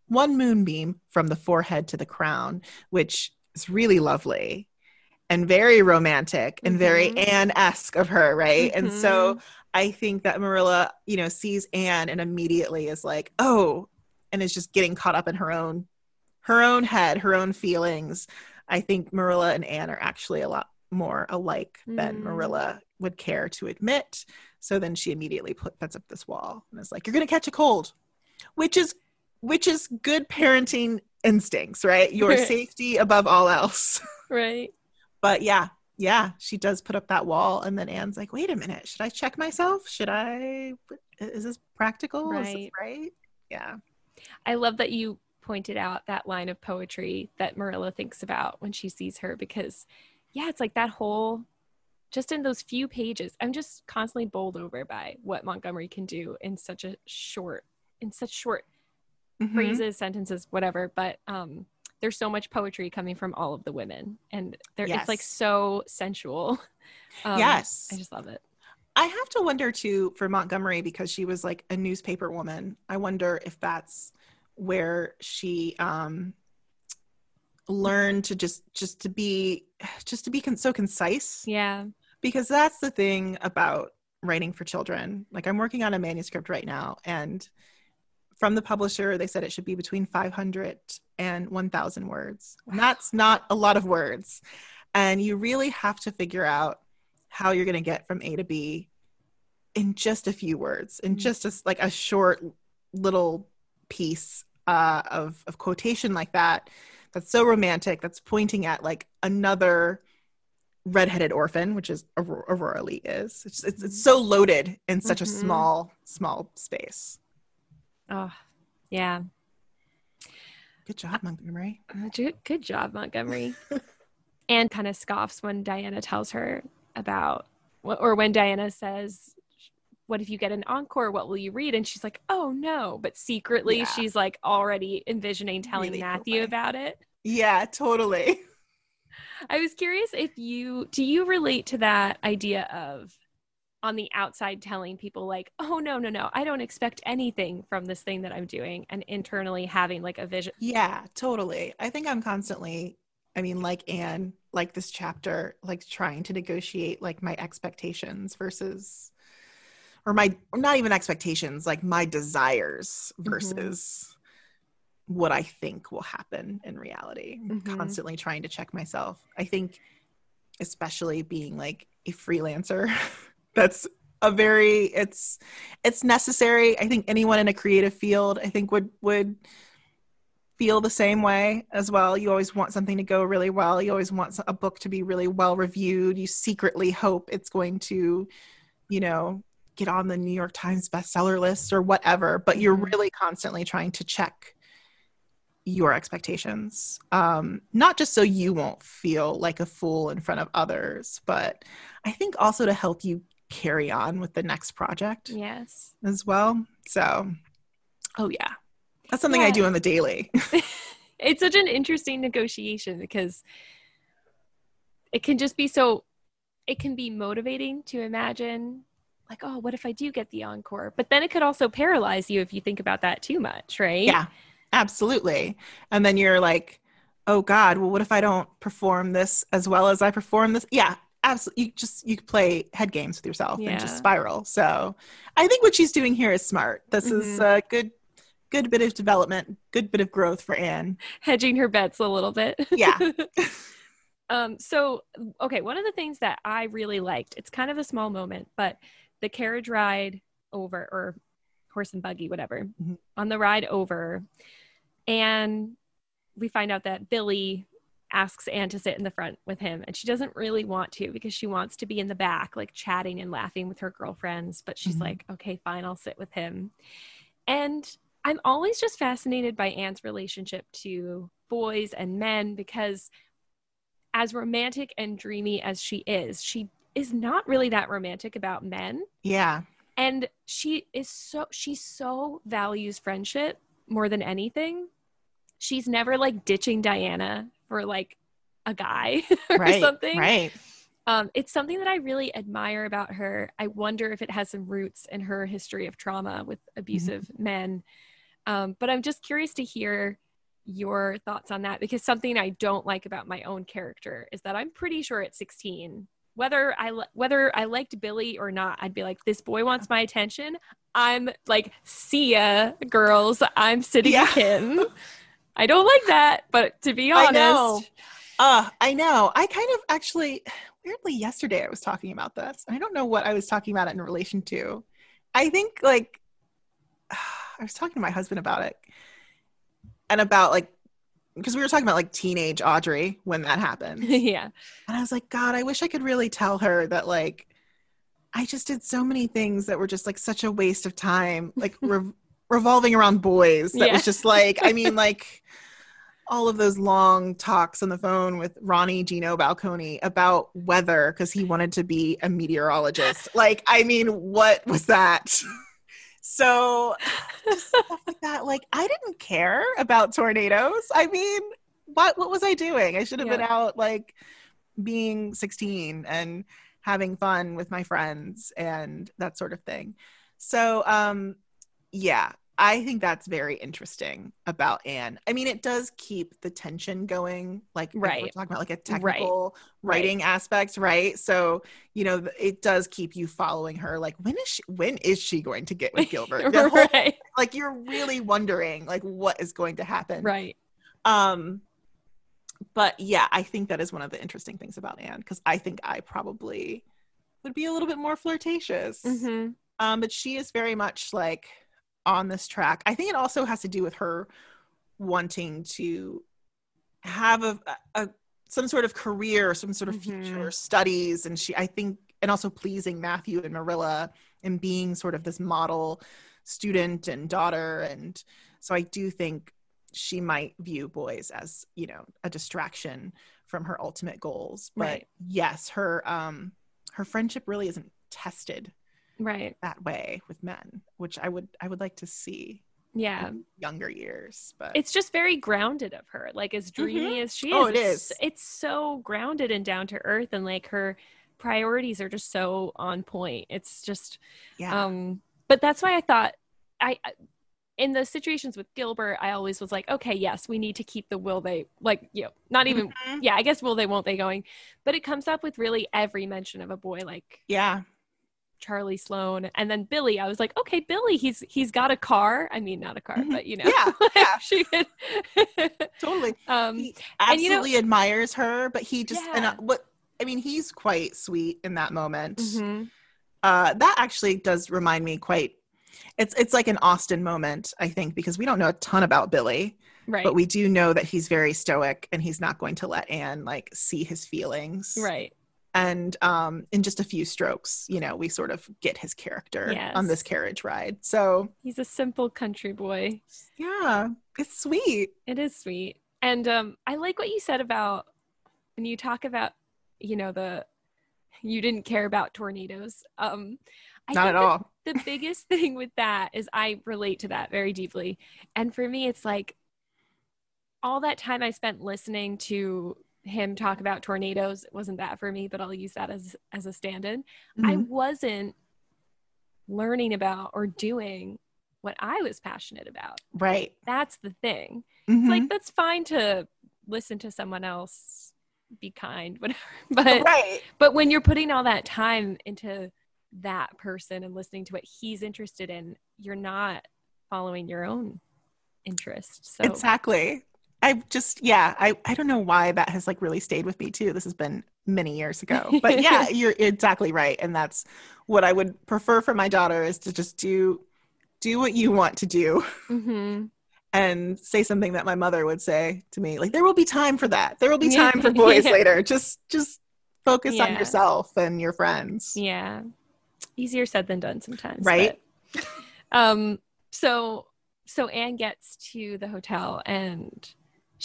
one moonbeam from the forehead to the crown, which is really lovely and very romantic and very Mhm. Anne-esque of her, right? And Mm-hmm. so I think that Marilla, you know, sees Anne and immediately is like, oh, and is just getting caught up in her own her own head, her own feelings. I think Marilla and Anne are actually a lot more alike than Mm. Marilla would care to admit. So then she immediately put, puts up this wall and is like, "You're gonna catch a cold," which is which is good parenting instincts, right? Your safety above all else. Right. But yeah, yeah, she does put up that wall, and then Anne's like, "Wait a minute, should I check myself? Should I? Is this practical? Is this Right. right? Yeah, I love that you pointed out that line of poetry that Marilla thinks about when she sees her because, yeah, it's like that whole, just in those few pages, I'm just constantly bowled over by what Montgomery can do in such a short, in such short Mhm. phrases, sentences, whatever. But um, there's so much poetry coming from all of the women, and there it's like so sensual. Um, yes, I just love it. I have to wonder too for Montgomery because she was like a newspaper woman. I wonder if that's where she um learned to just just to be just to be con- so concise Yeah. because that's the thing about writing for children. Like I'm working on a manuscript right now and from the publisher they said it should be between 500 and 1000 words. And that's not a lot of words. And you really have to figure out how you're going to get from A to B in just a few words, in Mhm. just a, like a short little piece uh, of, of quotation like that. That's so romantic. That's pointing at like another redheaded orphan, which is Aurora, Aurora Leigh is. It's, it's, it's so loaded in such a Mhm. small, small space. Oh, yeah. Good job, Montgomery. Uh, Good, job, Montgomery. and kind of scoffs when Diana tells her about, or when Diana says, What if you get an encore? What will you read? And she's like, Oh no. But secretly, Yeah. she's like already envisioning telling Really Matthew about it. Yeah, totally. I was curious if you do you relate to that idea of on the outside telling people like, oh no, no, no, I don't expect anything from this thing that I'm doing, and internally having like a vision. Yeah, totally. I think I'm constantly, I mean, like Anne, like this chapter, like trying to negotiate like my expectations versus, or my, or not even expectations, like my desires versus what I think will happen in reality. I'm Mhm. Constantly trying to check myself. I think, especially being like a freelancer, that's a very it's it's necessary. I think anyone in a creative field i think would would feel the same way as well. You always want something to go really well. You always want a book to be really well reviewed. You secretly hope it's going to you know get on the new york times bestseller list or whatever but you're Mhm. really constantly trying to check your expectations. Um not just so you won't feel like a fool in front of others but i think also to help you carry on with the next project Yes. as well. So, oh yeah, that's something I do on the daily. it's such an interesting negotiation because it can just be so it can be motivating to imagine like oh what if i do get the encore but then it could also paralyze you if you think about that too much right yeah, absolutely. And then you're like, oh God, well, what if I don't perform this as well as I perform this? Yeah, absolutely. You just you play head games with yourself and just spiral. So, I think what she's doing here is smart. This is Mhm. a good, good bit of development, good bit of growth for Anne. hedging her bets a little bit Yeah. um so okay one of the things that i really liked it's kind of a small moment but the carriage ride over or horse and buggy whatever Mhm. on the ride over and we find out that billy asks anne to sit in the front with him and she doesn't really want to because she wants to be in the back like chatting and laughing with her girlfriends but she's Mhm. like okay fine i'll sit with him and i'm always just fascinated by anne's relationship to boys and men because as romantic and dreamy as she is she is not really that romantic about men yeah. and she is so she so values friendship more than anything she's never like ditching diana for like a guy or Right. something Right. um, it's something that i really admire about her i wonder if it has some roots in her history of trauma with abusive men um, but i'm just curious to hear your thoughts on that because something i don't like about my own character is that i'm pretty sure at 16 whether i whether i liked billy or not i'd be like this boy wants my attention i'm like see ya girls i'm sitting Yeah. with him i don't like that but to be honest. I know. Uh, I know. I kind of actually, weirdly, yesterday I was talking about this. I don't know what I was talking about it in relation to. I think like I was talking to my husband about it and about like because we were talking about like teenage Audrey when that happened. yeah. And I was like, God, I wish I could really tell her that like I just did so many things that were just like such a waste of time, like re- revolving around boys. That Yeah. was just like, I mean, like all of those long talks on the phone with Ronnie Gino Balconi about weather because he wanted to be a meteorologist. Like, I mean, what was that? so just stuff like that. Like, I didn't care about tornadoes. I mean, what what was I doing? I should have been out like being 16 and having fun with my friends and that sort of thing. So, um, yeah, I think that's very interesting about Anne. I mean, it does keep the tension going, like if we're talking about like a Right. technical writing aspect, right? So, you know, it does keep you following her. Like, when is she? When is she going to get with Gilbert? Whole- right. like, you're really wondering, like, what is going to happen? Right. Um, but yeah, I think that is one of the interesting things about Anne because I think I probably would be a little bit more flirtatious. hmm Um, but she is very much like on this track. I think it also has to do with her wanting to have a, a some sort of career, some sort of future studies, and she I think and also pleasing Matthew and Marilla and being sort of this model student and daughter and so I do think she might view boys as you know a distraction from her ultimate goals but Right. yes her um her friendship really isn't tested Right. that way with men which i would i would like to see Yeah. in younger years but It's just very grounded of her. Like as dreamy as she is. Oh, it it's. It's so grounded and down to earth and like her priorities are just so on point. It's just yeah um but that's why I thought I in the situations with Gilbert, I always was like, okay, yes, we need to keep the will they like, you know, not even Mhm. yeah, I guess will they won't they going. But it comes up with really every mention of a boy like yeah Charlie Sloane and then Billy. I was like, okay, Billy, he's he's got a car. I mean, not a car, Mhm. but you know, Yeah, yeah. she could. totally um, he and you know- absolutely admires her but he just and uh, what i mean he's quite sweet in that moment mhm. uh that actually does remind me quite it's it's like an Austen moment i think because we don't know a ton about billy right, but we do know that he's very stoic and he's not going to let anne like see his feelings right, and um in just a few strokes you know we sort of get his character on this carriage ride so he's a simple country boy. yeah it's sweet It is sweet, and um, I like what you said about when you talk about, you know, the you didn't care about tornadoes. Um, I not think at that all the biggest thing with that is I relate to that very deeply. And for me, it's like all that time I spent listening to him talk about tornadoes it wasn't that for me, but I'll use that as as a stand-in. I Mhm. wasn't learning about or doing what I was passionate about. right That's the thing. Mhm. It's like that's fine to listen to someone else, be kind, whatever. But right but when you're putting all that time into that person and listening to what he's interested in, you're not following your own interest So exactly i just yeah i i don't know why that has like really stayed with me too this has been many years ago but yeah you're exactly right and that's what i would prefer for my daughter is to just do do what you want to do Mhm. and say something that my mother would say to me like there will be time for that there will be time for boys Yeah. later just just focus on yourself and your friends yeah, easier said than done sometimes, Right. but- um. So so Anne gets to the hotel and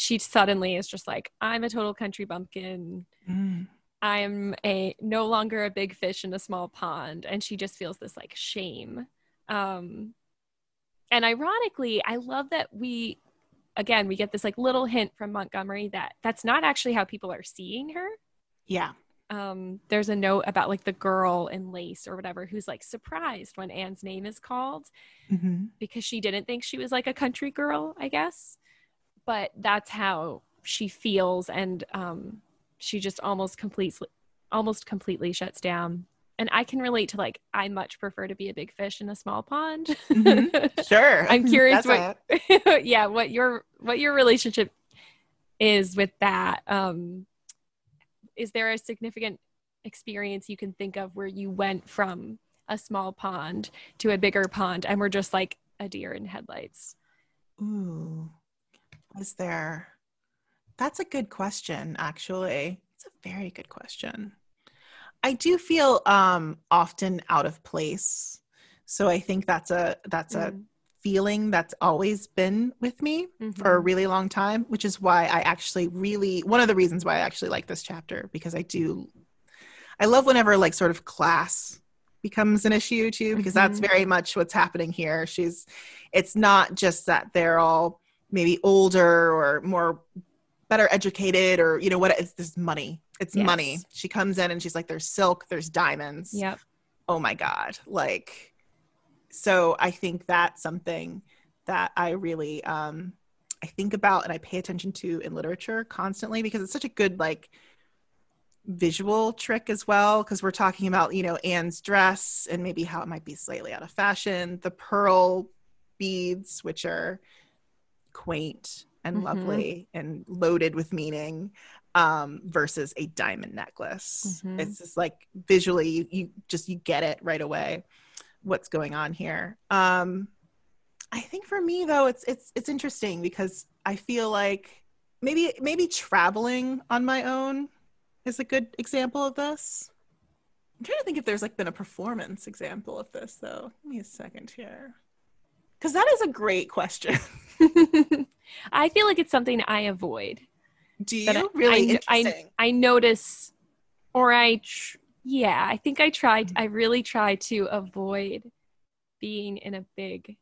she suddenly is just like, I'm a total country bumpkin. Mm. I'm a no longer a big fish in a small pond and she just feels this like shame. Um and ironically, I love that we again, we get this like little hint from Montgomery that that's not actually how people are seeing her. yeah Um there's a note about like the girl in lace or whatever who's like surprised when Anne's name is called hmm because she didn't think she was like a country girl, I guess. But that's how she feels and um she just almost completely almost completely shuts down. And I can relate to like I much prefer to be a big fish in a small pond. Mhm. sure I'm curious what yeah, what your what your relationship is with that. Um, is there a significant experience you can think of where you went from a small pond to a bigger pond and we're just like a deer in headlights? Ooh, was there? That's a good question, actually. It's a very good question. I do feel um, often out of place. So I think that's a that's mm. a feeling that's always been with me mm-hmm. for a mm-hmm. really long time, which is why I actually really one of the reasons why I actually like this chapter because I do I love whenever like sort of class becomes an issue too because mm-hmm. that's very much what's happening here. She's it's not just that they're all maybe older or more better educated or you know what it's this money. It's yes. money. She comes in and she's like there's silk, there's diamonds. Yep. Oh my god. Like so I think that's something that I really um I think about and I pay attention to in literature constantly because it's such a good like visual trick as well because we're talking about you know Anne's dress and maybe how it might be slightly out of fashion the pearl beads which are quaint and mm-hmm. lovely and loaded with meaning um, versus a diamond necklace mm-hmm. it's just like visually you, you just you get it right away what's going on here um, i think for me though it's it's it's interesting because i feel like maybe maybe traveling on my own is a good example of this. I'm trying to think if there's like been a performance example of this though. Give me a second here. Cuz that is a great question. I feel like it's something I avoid. Do you? really I, I, I, notice or I tr- yeah, I think I tried I really try to avoid being in a big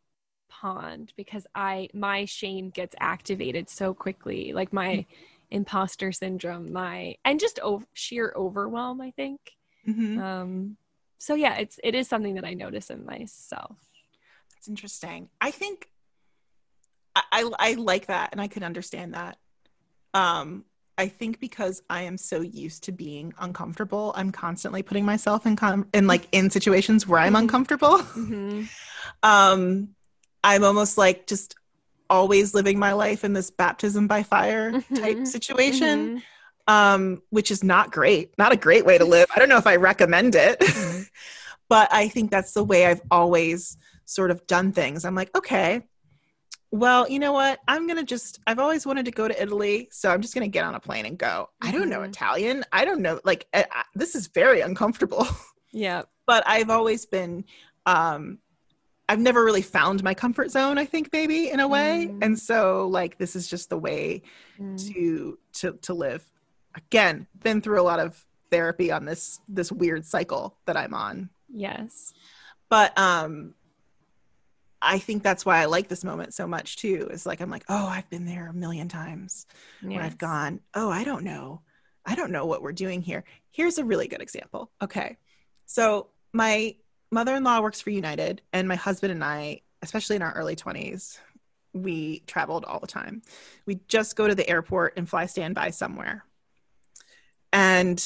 pond because I my shame gets activated so quickly. Like my imposter syndrome, my and just over, sheer overwhelm. I think. Mm-hmm. Um, so yeah, it's it is something that I notice in myself. That's interesting. I think I, I, I like that, and I can understand that. Um, I think because I am so used to being uncomfortable, I'm constantly putting myself in com- in like in situations where I'm mm-hmm. uncomfortable. Mm-hmm. um, I'm almost like just always living my life in this baptism by fire mm-hmm. type situation mm-hmm. um, which is not great not a great way to live i don't know if i recommend it mm-hmm. but i think that's the way i've always sort of done things i'm like okay well you know what i'm gonna just i've always wanted to go to italy so i'm just gonna get on a plane and go i don't know mm-hmm. italian i don't know like I, I, this is very uncomfortable yeah but i've always been um I've never really found my comfort zone, I think maybe in a way. Mm. And so like this is just the way mm. to to to live. Again, been through a lot of therapy on this this weird cycle that I'm on. Yes. But um I think that's why I like this moment so much too. Is like I'm like, "Oh, I've been there a million times." Yes. Where I've gone, "Oh, I don't know. I don't know what we're doing here." Here's a really good example. Okay. So, my mother-in-law works for United, and my husband and I, especially in our early 20s, we traveled all the time. We just go to the airport and fly standby somewhere. And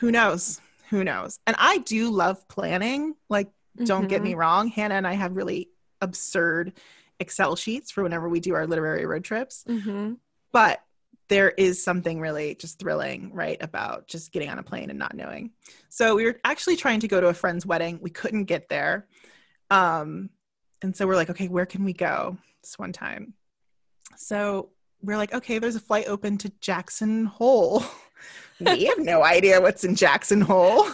who knows? Who knows? And I do love planning. Like, don't mm-hmm. get me mm-hmm. wrong. Hannah and I have really absurd Excel sheets for whenever we do our literary road trips. Mm-hmm. But there is something really just thrilling, right, about just getting on a plane and not knowing. So we were actually trying to go to a friend's wedding. We couldn't get there. Um, and so we're like, okay, where can we go this one time? So we're like, okay, there's a flight open to Jackson Hole. we have no idea what's in Jackson Hole.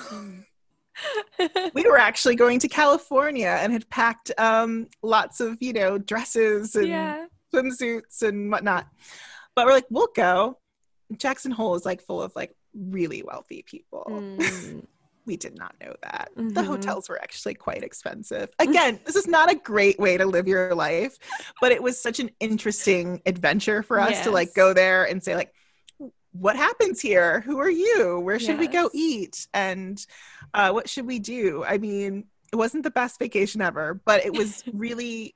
we were actually going to California and had packed um, lots of, you know, dresses and yeah. swimsuits and whatnot. But we're like, we'll go. Jackson Hole is like full of like really wealthy people. Mm. we did not know that. Mm-hmm. The hotels were actually quite expensive. Again, this is not a great way to live your life, but it was such an interesting adventure for us yes. to like go there and say like what happens here? Who are you? Where should yes. we go eat? And uh, what should we do? I mean, it wasn't the best vacation ever, but it was really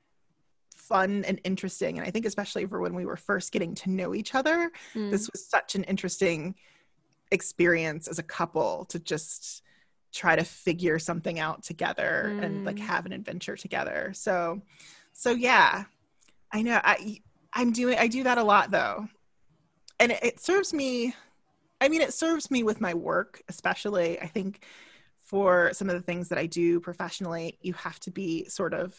fun and interesting. And I think, especially for when we were first getting to know each other, mm. this was such an interesting experience as a couple to just try to figure something out together mm. and like mm. have an adventure together. So, so yeah, I know I, I'm doing, I do that a lot though. And it, it serves me i mean it serves me with my work especially i think for some of the things that i do professionally you have to be sort of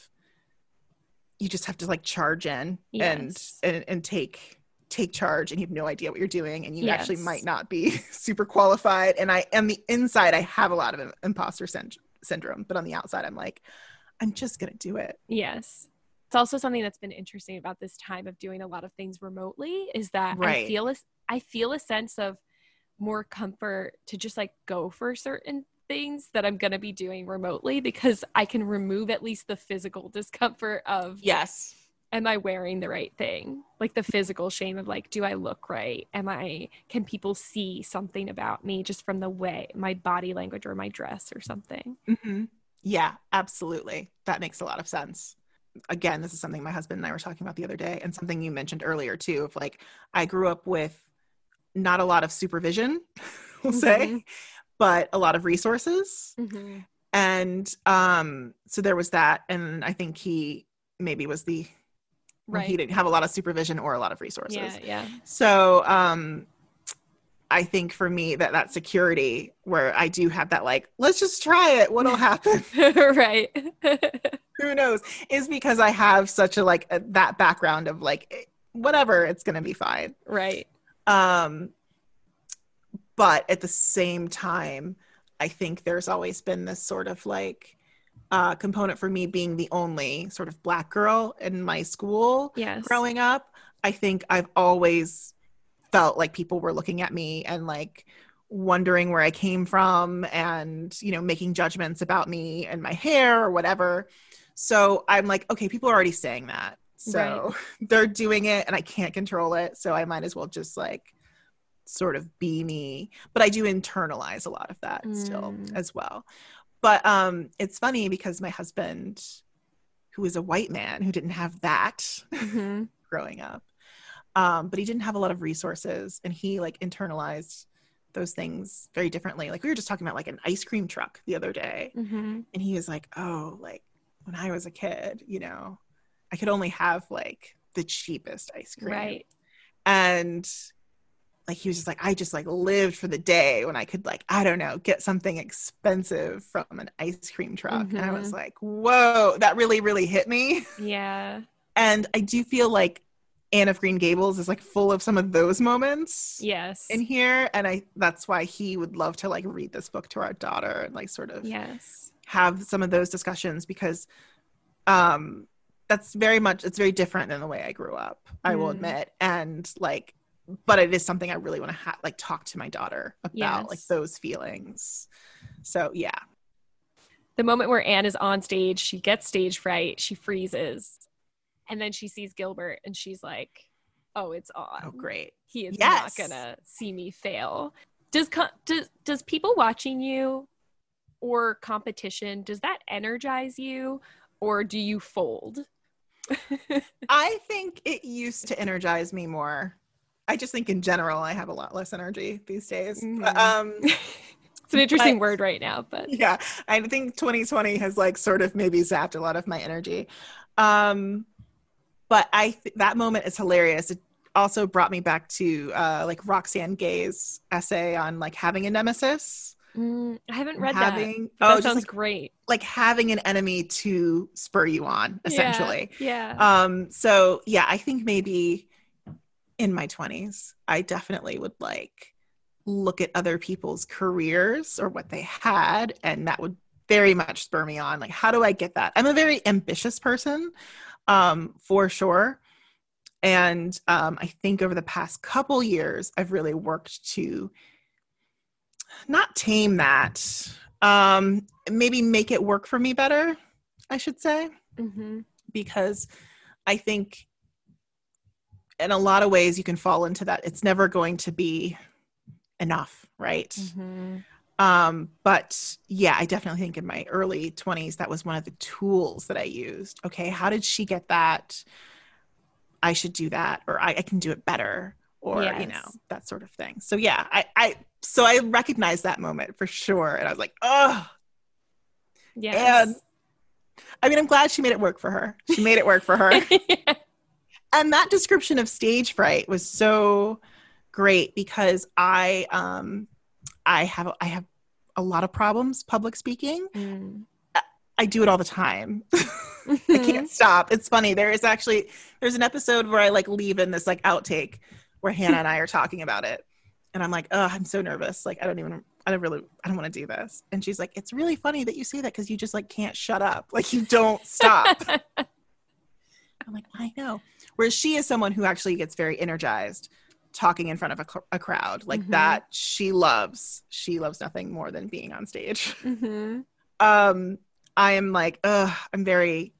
you just have to like charge in Yes. and, and and take take charge and you have no idea what you're doing and you actually might not be super qualified and i on the inside i have a lot of imposter syn- syndrome but on the outside i'm like i'm just gonna do it Yes. It's also something that's been interesting about this time of doing a lot of things remotely is that I feel a, I feel a sense of more comfort to just like go for certain things that I'm going to be doing remotely because I can remove at least the physical discomfort of yes am I wearing the right thing? Like the physical shame of like do I look right? Am I can people see something about me just from the way my body language or my dress or something? hmm Yeah, absolutely. That makes a lot of sense. Again, this is something my husband and I were talking about the other day, and something you mentioned earlier too. Of like, I grew up with not a lot of supervision, we'll say, Mhm. but a lot of resources, Mm-hmm. and um, so there was that. And I think he maybe was the well, he didn't have a lot of supervision or a lot of resources. Yeah, yeah. So um I think for me that that security where I do have that like let's just try it what'll happen right. who knows is because I have such a like a, that background of like eh, whatever it's going to be fine. right. Um but at the same time I think there's always been this sort of like uh component for me being the only sort of black girl in my school Yes. growing up, I think I've always felt like people were looking at me and like wondering where I came from and, you know, making judgments about me and my hair or whatever. So I'm like, okay, people are already saying that. So they're doing it and I can't control it. So I might as well just like sort of be me. But I do internalize a lot of that still Mm. as well. But um it's funny because my husband, who is a white man who didn't have that hmm growing up. Um, but he didn't have a lot of resources and he like internalized those things very differently. Like we were just talking about like an ice cream truck the other day hmm and he was like, "Oh, like when I was a kid, you know, I could only have like the cheapest ice cream." Right. And like he was just like, "I just like lived for the day when I could like, I don't know, get something expensive from an ice cream truck." And I was Mhm. like, "Whoa, that really really hit me." Yeah. And I do feel like Anne of Green Gables is like full of some of those moments Yes. in here. And I that's why he would love to like read this book to our daughter and like sort of yes. have some of those discussions because um that's very much it's very different than the way I grew up, I will Mm. admit. And like but it is something I really want to ha- like talk to my daughter about like those feelings. So yeah. The moment where Anne is on stage, she gets stage fright, she freezes, and then she sees Gilbert and she's like, "Oh, it's on. Oh great. He is Yes. not gonna see me fail." Does co- does does people watching you or competition does that energize you, or do you fold? I think it used to energize me more. I just think in general I have a lot less energy these days. But, Mhm. um it's an interesting But- word right now, but yeah, I think 2020 has like sort of maybe zapped a lot of my energy. Um but I th- that moment is hilarious. It also brought me back to uh like Roxane Gay's essay on like having a nemesis. Mm, I haven't read that. having but oh that sounds like, great. like having an enemy to spur you on essentially. Yeah. Um, so yeah, I think maybe in my 20s, I definitely would like look at other people's careers or what they had, and that would very much spur me on. Like, how do I get that? I'm a very ambitious person, um, for sure. And um, I think over the past couple years, I've really worked to not tame that, um, maybe make it work for me better, I should say hmm because I think in a lot of ways you can fall into that. It's never going to be enough, right? hmm Um, but yeah, I definitely think in my early 20s, that was one of the tools that I used. Okay, how did she get that? I should do that, or I, I can do it better, or you know, that sort of thing. So yeah, I, I so I recognized that moment for sure. And I was like, oh, Yes. and I mean, I'm glad she made it work for her. She made it work for her. and that description of stage fright was so great because I um I have I have a lot of problems public speaking. Mm. I do it all the time. I Mhm. can't stop. It's funny. There is actually there's an episode where I like leave in this like outtake where Hannah and I are talking about it. And I'm like, oh, I'm so nervous. Like I don't even I don't really I don't want to do this. And she's like, it's really funny that you say that because you just like can't shut up. Like you don't stop. I'm like, I know. Whereas she is someone who actually gets very energized talking in front of a, a crowd like Mhm. that. She loves. She loves nothing more than being on stage. Mhm. Um, I am like, ugh, I'm very,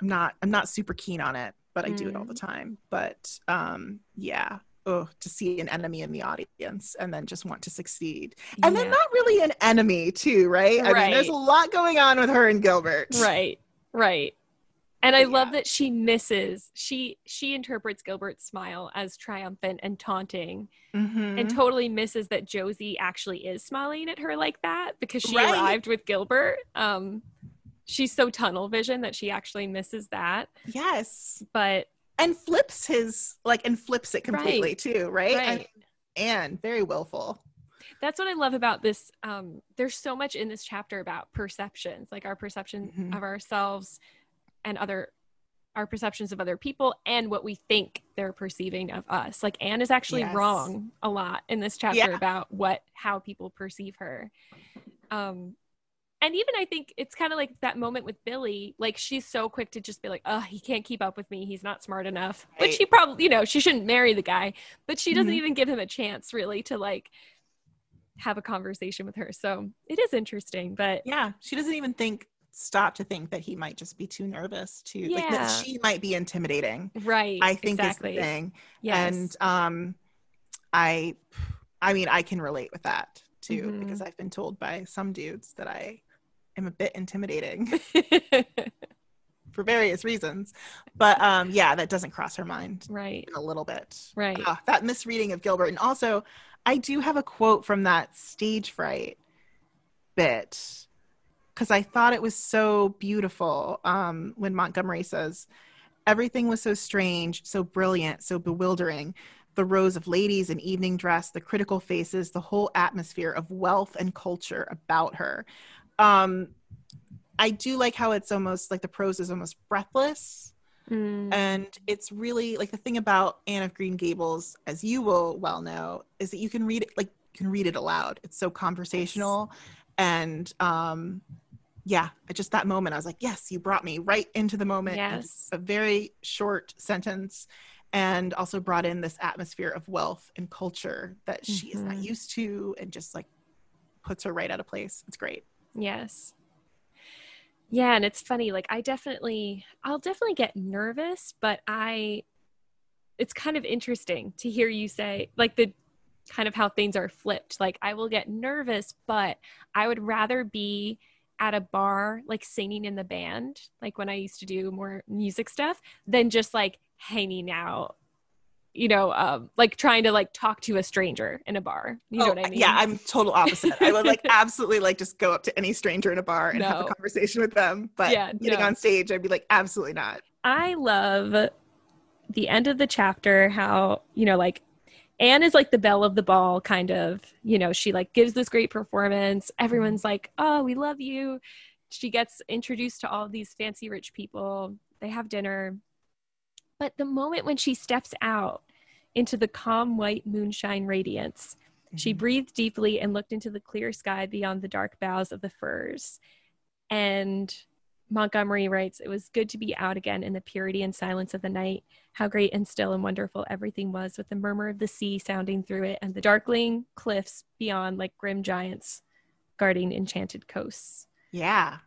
I'm not, I'm not super keen on it, but I do it all the time. But um, yeah. Oh, to see an enemy in the audience and then just want to succeed. And then Yeah. not really an enemy too, right? I mean, there's a lot going on with her and Gilbert. right right and i But love that she misses she she interprets gilbert's smile as triumphant and taunting Mhm. and totally misses that josie actually is smiling at her like that because she Right. arrived with gilbert um she's so tunnel vision that she actually misses that yes. but and flips his like and flips it completely Right. too right, right and, and very willful that's what I love about this. Um, there's so much in this chapter about perceptions, like our perception Mhm. of ourselves and other, our perceptions of other people, and what we think they're perceiving of us. Like Anne is actually Yes. wrong a lot in this chapter Yeah. about what how people perceive her. Um, and even I think it's kind of like that moment with Billy. Like she's so quick to just be like, "Oh, he can't keep up with me. He's not smart enough." Which Right. she probably, you know, she shouldn't marry the guy, but she doesn't Mhm. even give him a chance really to like have a conversation with her. So it is interesting, but yeah she doesn't even think stop to think that he might just be too nervous to like Yeah. that she might be intimidating right. i think exactly. is the thing Yes. and um i i mean i can relate with that too Mhm. because i've been told by some dudes that i am a bit intimidating for various reasons but um yeah that doesn't cross her mind right. a little bit Right. Ah, that misreading of Gilbert. And also, I do have a quote from that stage fright bit because I thought it was so beautiful um, when Montgomery says, Everything was so strange, so brilliant, so bewildering. The rows of ladies in evening dress, the critical faces, the whole atmosphere of wealth and culture about her. Um, I do like how it's almost like the prose is almost breathless Mm. and it's really like the thing about Anne of Green Gables, as you will well know, is that you can read it like you can read it aloud. It's so conversational, and um, yeah, at just that moment, I was like, yes, you brought me right into the moment. Yes. a very short sentence, and also brought in this atmosphere of wealth and culture that she is not Mhm. used to, and just like puts her right out of place. It's great. Yes. Yeah, and it's funny. Like I definitely, I'll definitely get nervous, but I, it's kind of interesting to hear you say like the kind of how things are flipped. Like I will get nervous, but I would rather be at a bar like singing in the band, like when I used to do more music stuff, than just like hanging out. You know, um, like trying to like talk to a stranger in a bar. You know Oh, what I mean? Yeah, I'm total opposite. I would like absolutely like just go up to any stranger in a bar and have a conversation with them. But Yeah, getting no. on stage, I'd be like, absolutely not. I love the end of the chapter how, you know, like Anne is like the belle of the ball, kind of, you know, she like gives this great performance. Everyone's like, oh, we love you. She gets introduced to all these fancy rich people. They have dinner. But the moment when she steps out into the calm white moonshine radiance, she Mhm. breathed deeply and looked into the clear sky beyond the dark boughs of the firs. And Montgomery writes, It was good to be out again in the purity and silence of the night. How great and still and wonderful everything was, with the murmur of the sea sounding through it and the darkling cliffs beyond like grim giants guarding enchanted coasts. Yeah,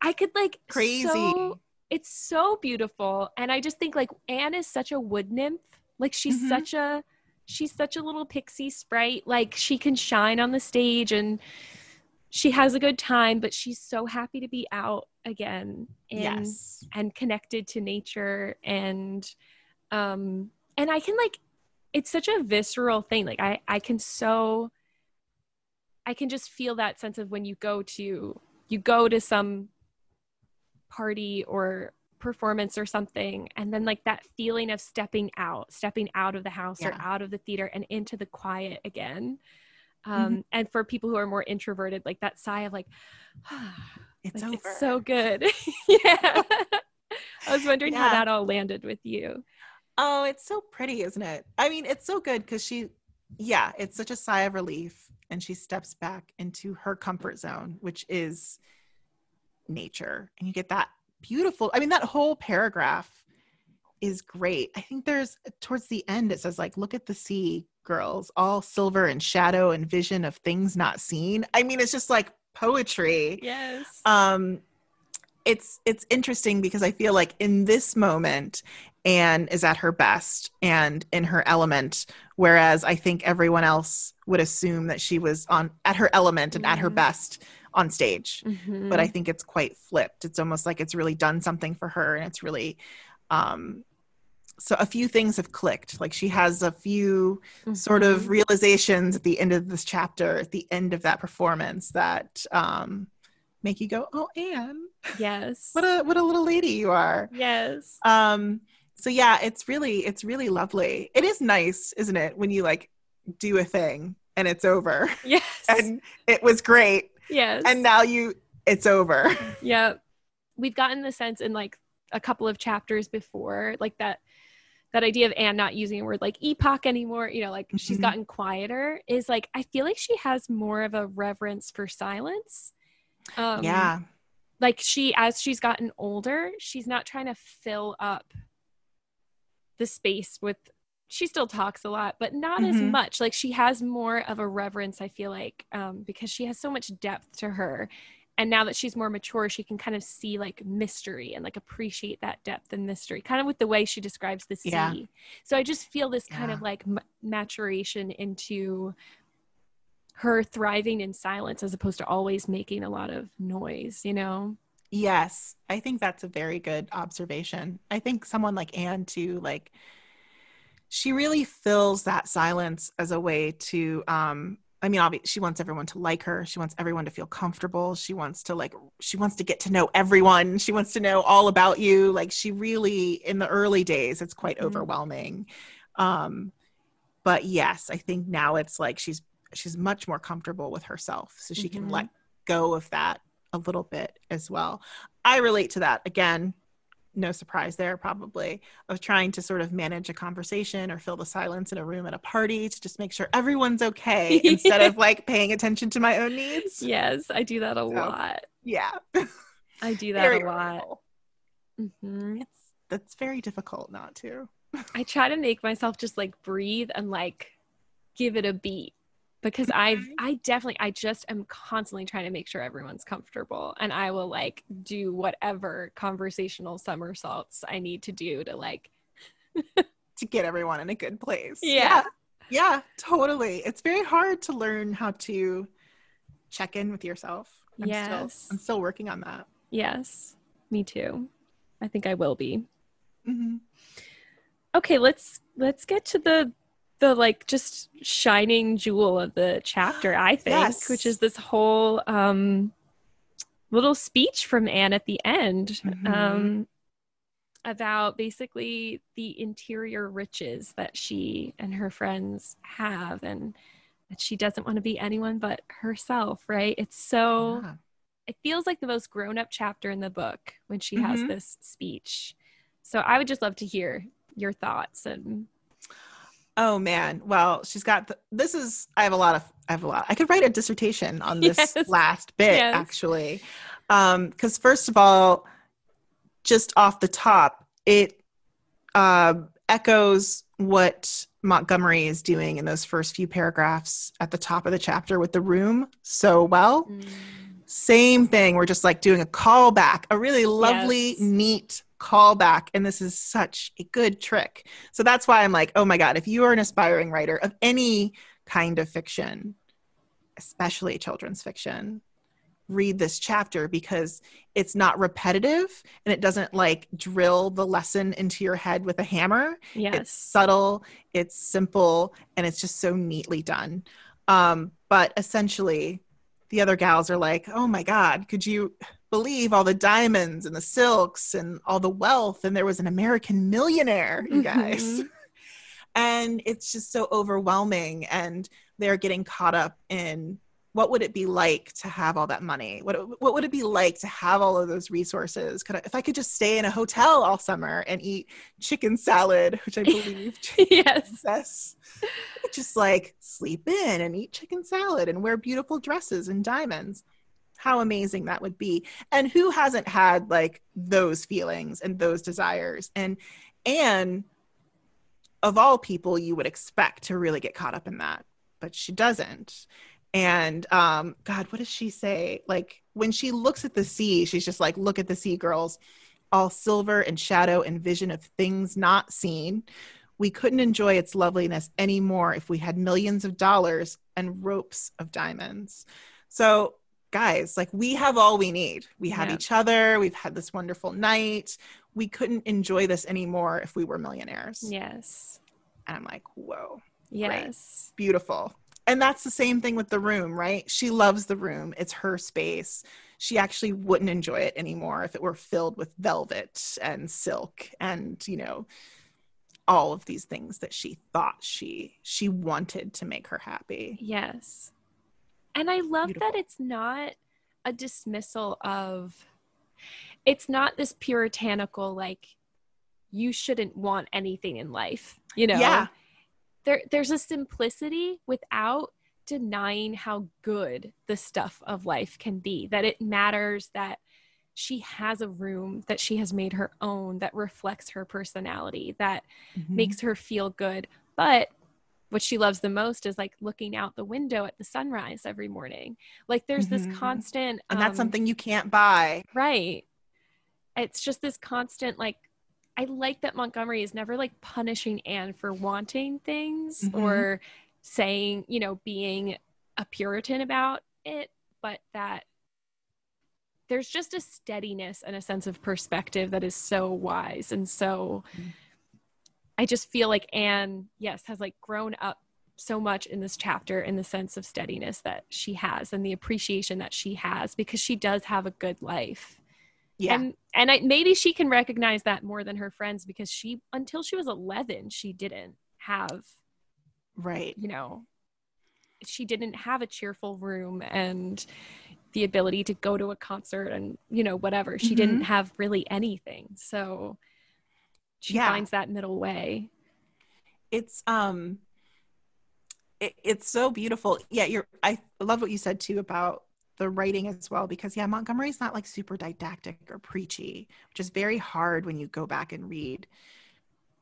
I could like crazy. so- it's so beautiful. And I just think like Anne is such a wood nymph. Like she's Mhm. such a she's such a little pixie sprite. Like she can shine on the stage and she has a good time, but she's so happy to be out again and yes. and connected to nature and um and I can like it's such a visceral thing. Like I I can so I can just feel that sense of when you go to you go to some party or performance or something and then like that feeling of stepping out stepping out of the house or out of the theater and into the quiet again Mm-hmm. um and for people who are more introverted like that sigh of like It's like, over. it's so good yeah i was wondering how that all landed with you Oh, it's so pretty, isn't it? I mean, it's so good because she, yeah, it's such a sigh of relief. And she steps back into her comfort zone, which is nature. And you get that beautiful, I mean, that whole paragraph is great. I think there's towards the end, it says, like, look at the sea, girls, all silver and shadow and vision of things not seen. I mean, it's just like poetry yes um it's it's interesting because i feel like in this moment anne is at her best and in her element whereas i think everyone else would assume that she was on at her element and at her Mhm. best on stage Mhm. but i think it's quite flipped it's almost like it's really done something for her and it's really um so a few things have clicked. Like she has a few sort of Mhm. realizations at the end of this chapter at the end of that performance that um make you go oh anne yes. what a what a little lady you are. Yes. Um so yeah it's really it's really lovely. It is nice isn't it when you like do a thing and it's over? Yes. And it was great. Yes. And now you it's over. Yeah we've gotten the sense in like a couple of chapters before like that that idea of anne not using a word like epoch anymore you know like she's Mhm. gotten quieter is like i feel like she has more of a reverence for silence um yeah like she as she's gotten older she's not trying to fill up the space with she still talks a lot but not as Mhm. much like she has more of a reverence i feel like um, because she has so much depth to her and now that she's more mature she can kind of see like mystery and like appreciate that depth and mystery kind of with the way she describes the sea Yeah. so i just feel this kind of like m- maturation into her thriving in silence as opposed to always making a lot of noise you know Yes, I think that's a very good observation. I think someone like Anne too, like she really fills that silence as a way to um I mean obviously she wants everyone to like her. She wants everyone to feel comfortable. She wants to like she wants to get to know everyone. She wants to know all about you. Like she really in the early days it's quite Mhm. overwhelming. Um but yes, I think now it's like she's she's much more comfortable with herself so she can Mhm. let go of that a little bit as well. I relate to that. Again, no surprise there, probably, of trying to sort of manage a conversation or fill the silence in a room at a party to just make sure everyone's okay instead of like paying attention to my own needs. yes i do that a So, lot Yeah. i do that Very a lot. Mhm. It's that's very difficult not to. i try to make myself just like breathe and like give it a beat because i i definitely i just am constantly trying to make sure everyone's comfortable and i will like do whatever conversational somersaults i need to do to like to get everyone in a good place. Yeah. Yeah, Yeah, totally. It's very hard to learn how to check in with yourself. I'm Yes. Still, I'm still working on that. yes me too i think i will be hmm okay let's let's get to the the like just shining jewel of the chapter i think Yes. which is this whole um little speech from anne at the end Mhm. um about basically the interior riches that she and her friends have and that she doesn't want to be anyone but herself right it's so Yeah. it feels like the most grown up chapter in the book when she has Mhm. this speech. So I would just love to hear your thoughts and Oh man. Well, she's got the, this is I have a lot of I have a lot. I could write a dissertation on this Yes. last bit Yes. actually. Um cuz first of all just off the top, it uh, echoes what Montgomery is doing in those first few paragraphs at the top of the chapter with the room so well. Mm. Same thing. We're just like doing a callback, a really lovely, Yes. neat callback. And this is such a good trick. So that's why I'm like, oh my God, if you are an aspiring writer of any kind of fiction, especially children's fiction, read this chapter because it's not repetitive and it doesn't like drill the lesson into your head with a hammer it's subtle it's simple and it's just so neatly done um but essentially the other gals are like oh my god could you believe all the diamonds and the silks and all the wealth. And there was an American millionaire, you guys. Mhm. and it's just so overwhelming. And they're getting caught up in what would it be like to have all that money? What, what would it be like to have all of those resources? Could I, if I could just stay in a hotel all summer and eat chicken salad, which I believe yes. just like sleep in and eat chicken salad and wear beautiful dresses and diamonds how amazing that would be. And who hasn't had like those feelings and those desires? And and of all people you would expect to really get caught up in that but she doesn't. And um god what does she say? Like when she looks at the sea she's just like look at the sea girls. All silver and shadow and vision of things not seen. We couldn't enjoy its loveliness anymore if we had millions of dollars and ropes of diamonds. So guys like we have all we need we have Yeah. each other we've had this wonderful night we couldn't enjoy this anymore if we were millionaires Yes. and i'm like whoa Yes. beautiful. And that's the same thing with the room, right? She loves the room. It's her space. She actually wouldn't enjoy it anymore if it were filled with velvet and silk and, you know, all of these things that she thought she she wanted to make her happy. Yes. And I love Beautiful. that it's not a dismissal of it's not this puritanical like you shouldn't want anything in life, you know. Yeah. There there's a simplicity without denying how good the stuff of life can be. That it matters that she has a room that she has made her own that reflects her personality, that Mhm. makes her feel good. But what she loves the most is like looking out the window at the sunrise every morning. Like there's Mhm. this constant, and that's um, something you can't buy. right? It's just this constant like. I like that Montgomery is never like punishing Anne for wanting things Mhm. or saying, you know, being a Puritan about it, but that there's just a steadiness and a sense of perspective that is so wise and so Mhm. I just feel like Anne, yes, has like grown up so much in this chapter in the sense of steadiness that she has and the appreciation that she has because she does have a good life. Yeah. And and I, maybe she can recognize that more than her friends because she until she was 11 she didn't have, right. you know, she didn't have a cheerful room and the ability to go to a concert and you know whatever. She didn't mm-hmm. have really anything. So she Yeah. finds that middle way. it's um it, it's so beautiful yeah you're i love what you said too about the writing as well because yeah montgomery's not like super didactic or preachy which is very hard when you go back and read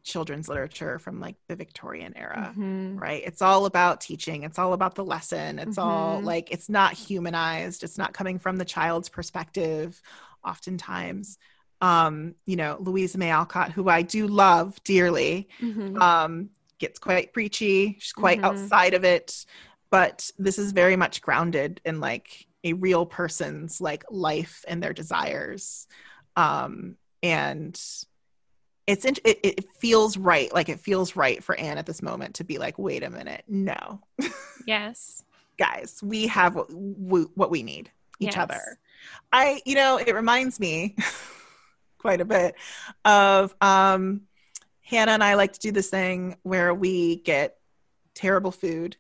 children's literature from like the victorian era Mhm. right it's all about teaching it's all about the lesson it's all Mhm. like it's not humanized it's not coming from the child's perspective oftentimes um you know louisa may alcott who i do love dearly Mhm. um gets quite preachy she's quite Mhm. outside of it but this is very much grounded in like a real person's like life and their desires um and it's it, it feels right like it feels right for anne at this moment to be like wait a minute no yes. guys we have what we, what we need each Yes. other i you know it reminds me quite a bit of um hannah and i like to do this thing where we get terrible food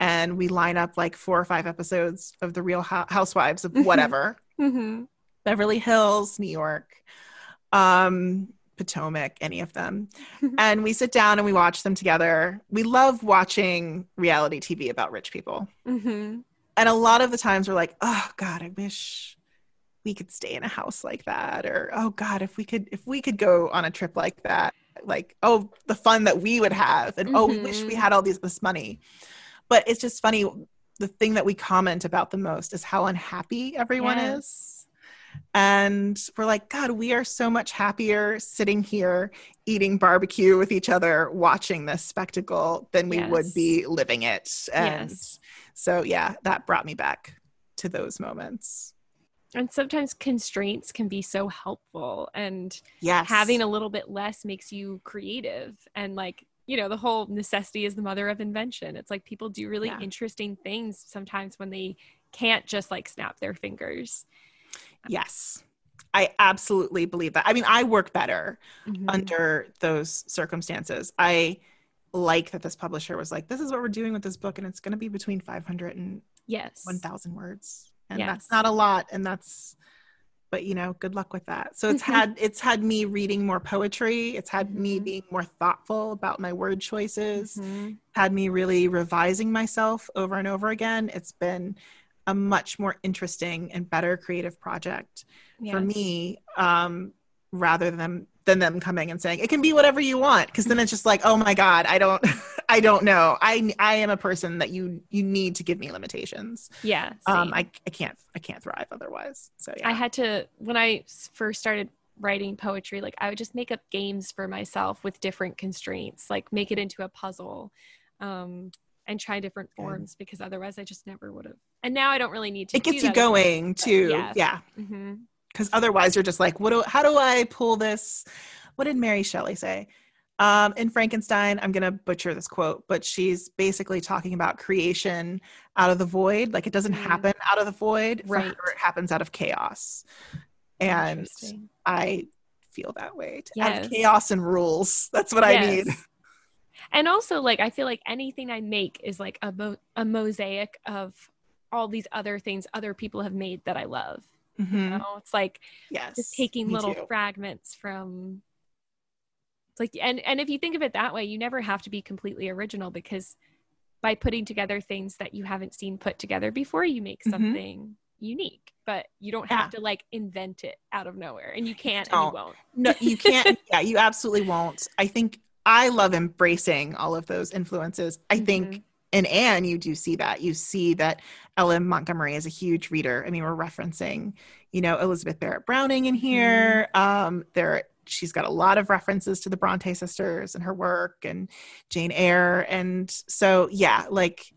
and we line up like four or five episodes of the real housewives of Mhm. whatever Mhm. beverly hills new york um potomac any of them and we sit down and we watch them together we love watching reality tv about rich people Mhm. and a lot of the times we're like oh god i wish we could stay in a house like that or oh god if we could if we could go on a trip like that like oh the fun that we would have and oh we wish we Mhm. had all these this money. But it's just funny the thing that we comment about the most is how unhappy everyone is. And we're like god we are so much happier sitting here eating barbecue with each other watching this spectacle than we would be living it. And Yes. so yeah that brought me back to those moments And sometimes constraints can be so helpful and yes having a little bit less makes you creative and like you know the whole necessity is the mother of invention it's like people do really Yeah. interesting things sometimes when they can't just like snap their fingers Yes. I absolutely believe that. I mean, I work better Mhm. under those circumstances. I like that this publisher was like, this is what we're doing with this book, and it's going to be between 500 and yes. 1,000 words. And Yes. that's not a lot. And that's, but you know, good luck with that. So it's Mhm. had, it's had me reading more poetry. It's had me Mhm. being more thoughtful about my word choices, Mhm. had me really revising myself over and over again. It's been a much more interesting and better creative project for me um rather than than them coming and saying it can be whatever you want because then it's just like oh my god i don't i don't know i i am a person that you you need to give me limitations Yeah. um i i can't i can't thrive otherwise so yeah I had to when i first started writing poetry, like I would just make up games for myself with different constraints, like make it into a puzzle, um, and try different Good. forms because otherwise I just never would have. And now I don't really need to. it gets you that as much, going but too yeah. yeah hmm because otherwise you're just like what do how do i pull this? What did mary shelley say? Um, in frankenstein i'm going to butcher this quote but she's basically talking about creation out of the void. Like it doesn't Mm. happen out of the void Right. her, it happens out of chaos. And i feel that way. Out Yes. of chaos and rules. That's what i need And also, like I feel like anything I make is like a mo- a mosaic of all these other things other people have made that I love. You Mhm. know, it's like yes just taking little too. fragments from it's like and and if you think of it that way you never have to be completely original because by putting together things that you haven't seen put together before you make Mhm. something unique but you don't have to like invent it out of nowhere and you can't and you won't no you can't yeah you absolutely won't i think i love embracing all of those influences i think Mhm. In Anne, you do see that. You see that L.M. Montgomery is a huge reader. I mean, we're referencing, you know, Elizabeth Barrett Browning in here. Um, there, she's got a lot of references to the Bronte sisters and her work, and Jane Eyre, and so yeah, like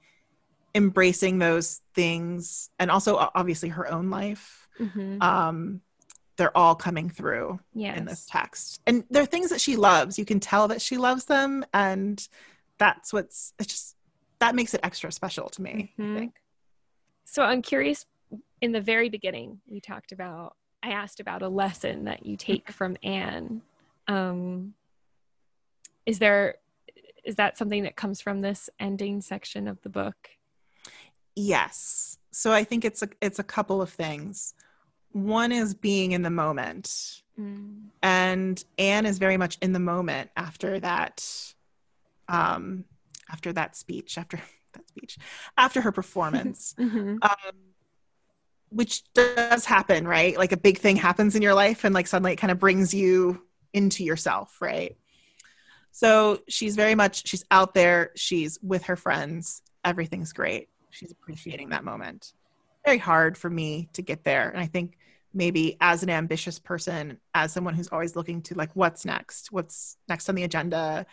embracing those things, and also obviously her own life. Mhm. Um, they're all coming through yes in this text, and they're things that she loves. You can tell that she loves them, and that's what's it's just that makes it extra special to me. Mhm. I think. so i'm curious in the very beginning we talked about i asked about a lesson that you take from anne um is there is that something that comes from this ending section of the book Yes. So I think it's a it's a couple of things. One is being in the moment. Mm. And Anne is very much in the moment after that um after that speech, after that speech, after her performance. Mhm. um which does happen, right? Like a big thing happens in your life and like suddenly it kind of brings you into yourself, right? So she's very much she's out there, she's with her friends, everything's great. She's appreciating that moment. Very hard for me to get there. And I think maybe as an ambitious person, as someone who's always looking to like what's next? What's next on the agenda?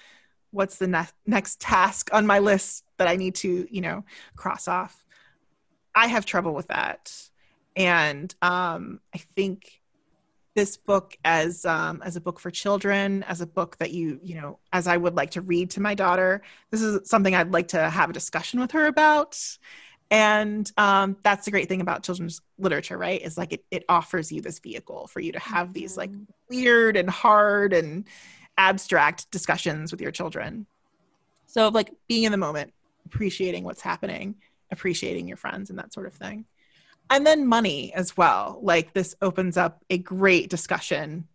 What's the ne- next task on my list that I need to, you know, cross off? I have trouble with that. And um, I think this book as um, as a book for children, as a book that you you know, as I would like to read to my daughter, this is something I'd like to have a discussion with her about. And um, that's the great thing about children's literature, right? Is like it, it offers you this vehicle for you to have these like Mhm. weird and hard and abstract discussions with your children. So like being in the moment, appreciating what's happening, appreciating your friends and that sort of thing. And then money as well. Like this opens up a great discussion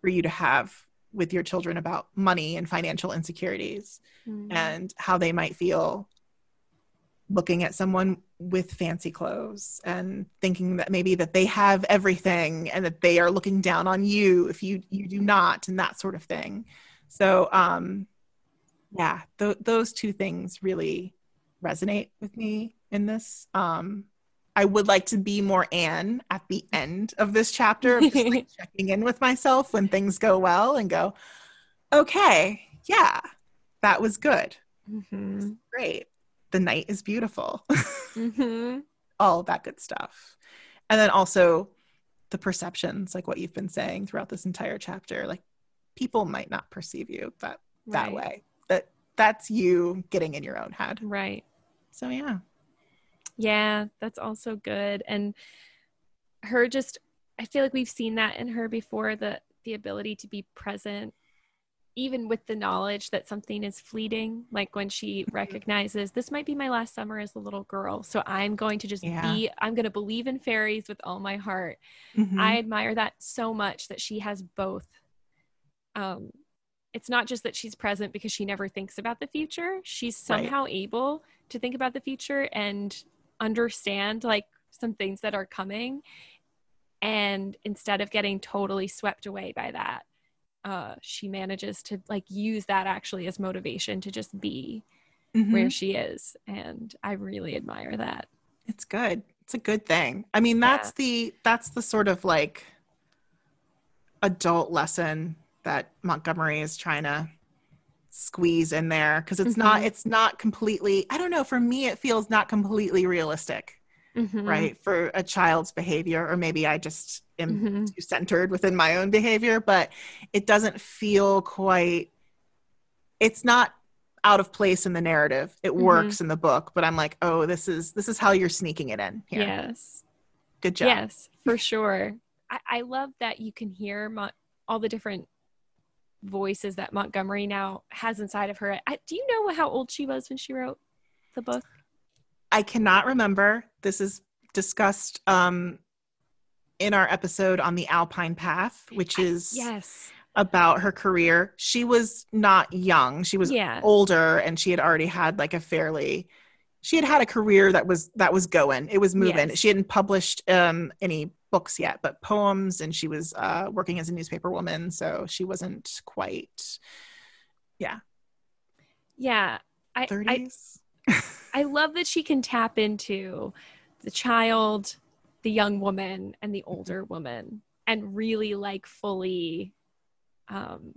for you to have with your children about money and financial insecurities Mm. and how they might feel looking at someone with fancy clothes and thinking that maybe that they have everything and that they are looking down on you if you you do not and that sort of thing so um yeah th- those two things really resonate with me in this um i would like to be more anne at the end of this chapter just like checking in with myself when things go well and go okay yeah that was good Mhm. great. The night is beautiful. Mhm. All that good stuff. And then also the perceptions, like what you've been saying throughout this entire chapter. Like people might not perceive you that that Right. way. That that's you getting in your own head. Right. So yeah. Yeah, that's also good. And her just I feel like we've seen that in her before the the ability to be present even with the knowledge that something is fleeting like when she Mm-hmm. recognizes this might be my last summer as a little girl so i'm going to just Yeah. be i'm going to believe in fairies with all my heart Mhm. i admire that so much that she has both um it's not just that she's present because she never thinks about the future she's Right. somehow able to think about the future and understand like some things that are coming and instead of getting totally swept away by that uh she manages to like use that actually as motivation to just be Mhm. where she is and i really admire that it's good it's a good thing i mean that's Yeah. the that's the sort of like adult lesson that montgomery is trying to squeeze in there because it's not Mhm. it's not completely i don't know for me it feels not completely realistic Mhm. right for a child's behavior or maybe i just am Mhm. too centered within my own behavior but it doesn't feel quite it's not out of place in the narrative it Mhm. works in the book but i'm like oh this is this is how you're sneaking it in here yes good job Yes, for sure. I, I love that you can hear Mon- all the different voices that Montgomery now has inside of her. I, do you know how old she was when she wrote the book? i cannot remember this is discussed um in our episode on the alpine path which is Yes. about her career she was not young she was yeah. older and she had already had like a fairly she had had a career that was that was going it was moving Yes. she hadn't published um any books yet but poems and she was uh working as a newspaper woman so she wasn't quite Yeah. I, I 30s I love that she can tap into the child, the young woman, and the older woman and really like fully um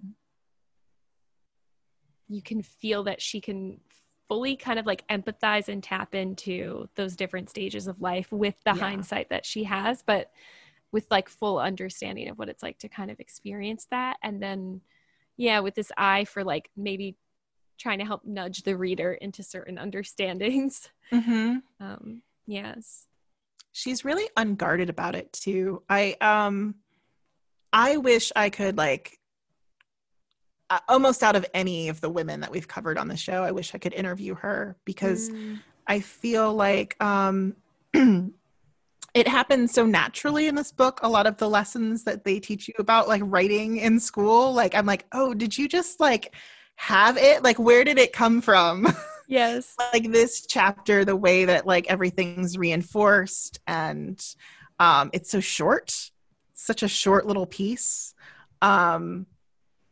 you can feel that she can fully kind of like empathize and tap into those different stages of life with the Yeah. hindsight that she has, but with like full understanding of what it's like to kind of experience that. And then, yeah, with this eye for like maybe trying to help nudge the reader into certain understandings. hmm Um, yes. she's really unguarded about it too i um i wish i could like uh, almost out of any of the women that we've covered on the show i wish i could interview her because Mm, I feel like um, it happens so naturally in this book. A lot of the lessons that they teach you about like writing in school, like I'm like, oh, did you just like have it? Like, where did it come from? yes. like this chapter, the way that like everything's reinforced and um, it's so short, such a short little piece. Um,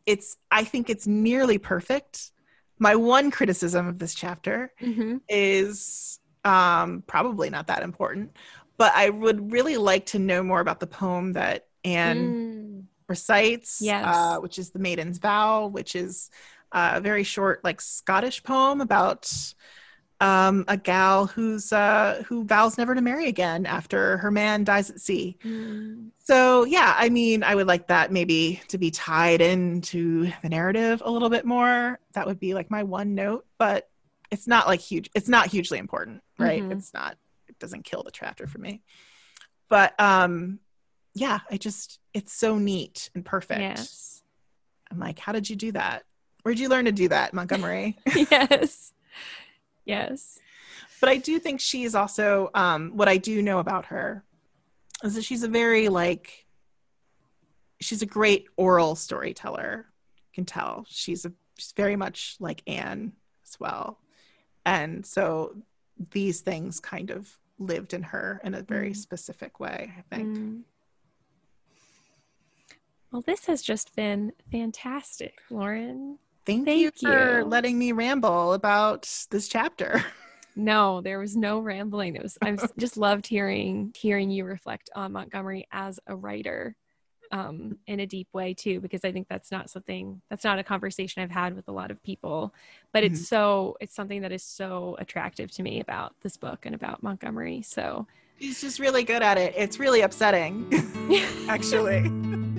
it's, I think it's nearly perfect. My one criticism of this chapter hmm is um, probably not that important, but I would really like to know more about the poem that Anne Mm, recites, Yes. uh, which is the Maiden's Vow, which is uh, a very short, like Scottish poem about um, a gal who's uh, who vows never to marry again after her man dies at sea. mm, So yeah, I mean, I would like that maybe to be tied into the narrative a little bit more. That would be like my one note, but it's not like huge. It's not hugely important, right? Mhm. It's not. It doesn't kill the chapter for me. But um, yeah, I just it's so neat and perfect. Yes. I'm like, how did you do that? Where'd you learn to do that, Montgomery? yes. Yes. but I do think she is also um, what I do know about her is that she's a very like she's a great oral storyteller. You can tell she's a she's very much like Anne as well, and so these things kind of lived in her in a very Mm. specific way. I think. Mm. Well, this has just been fantastic, Lauren. Thank, you Thank for you. letting me ramble about this chapter. No, there was no rambling. It was I just loved hearing hearing you reflect on Montgomery as a writer um, in a deep way too, because I think that's not something that's not a conversation I've had with a lot of people. But it's so it's something that is so attractive to me about this book and about Montgomery. So he's just really good at it. It's really upsetting, actually.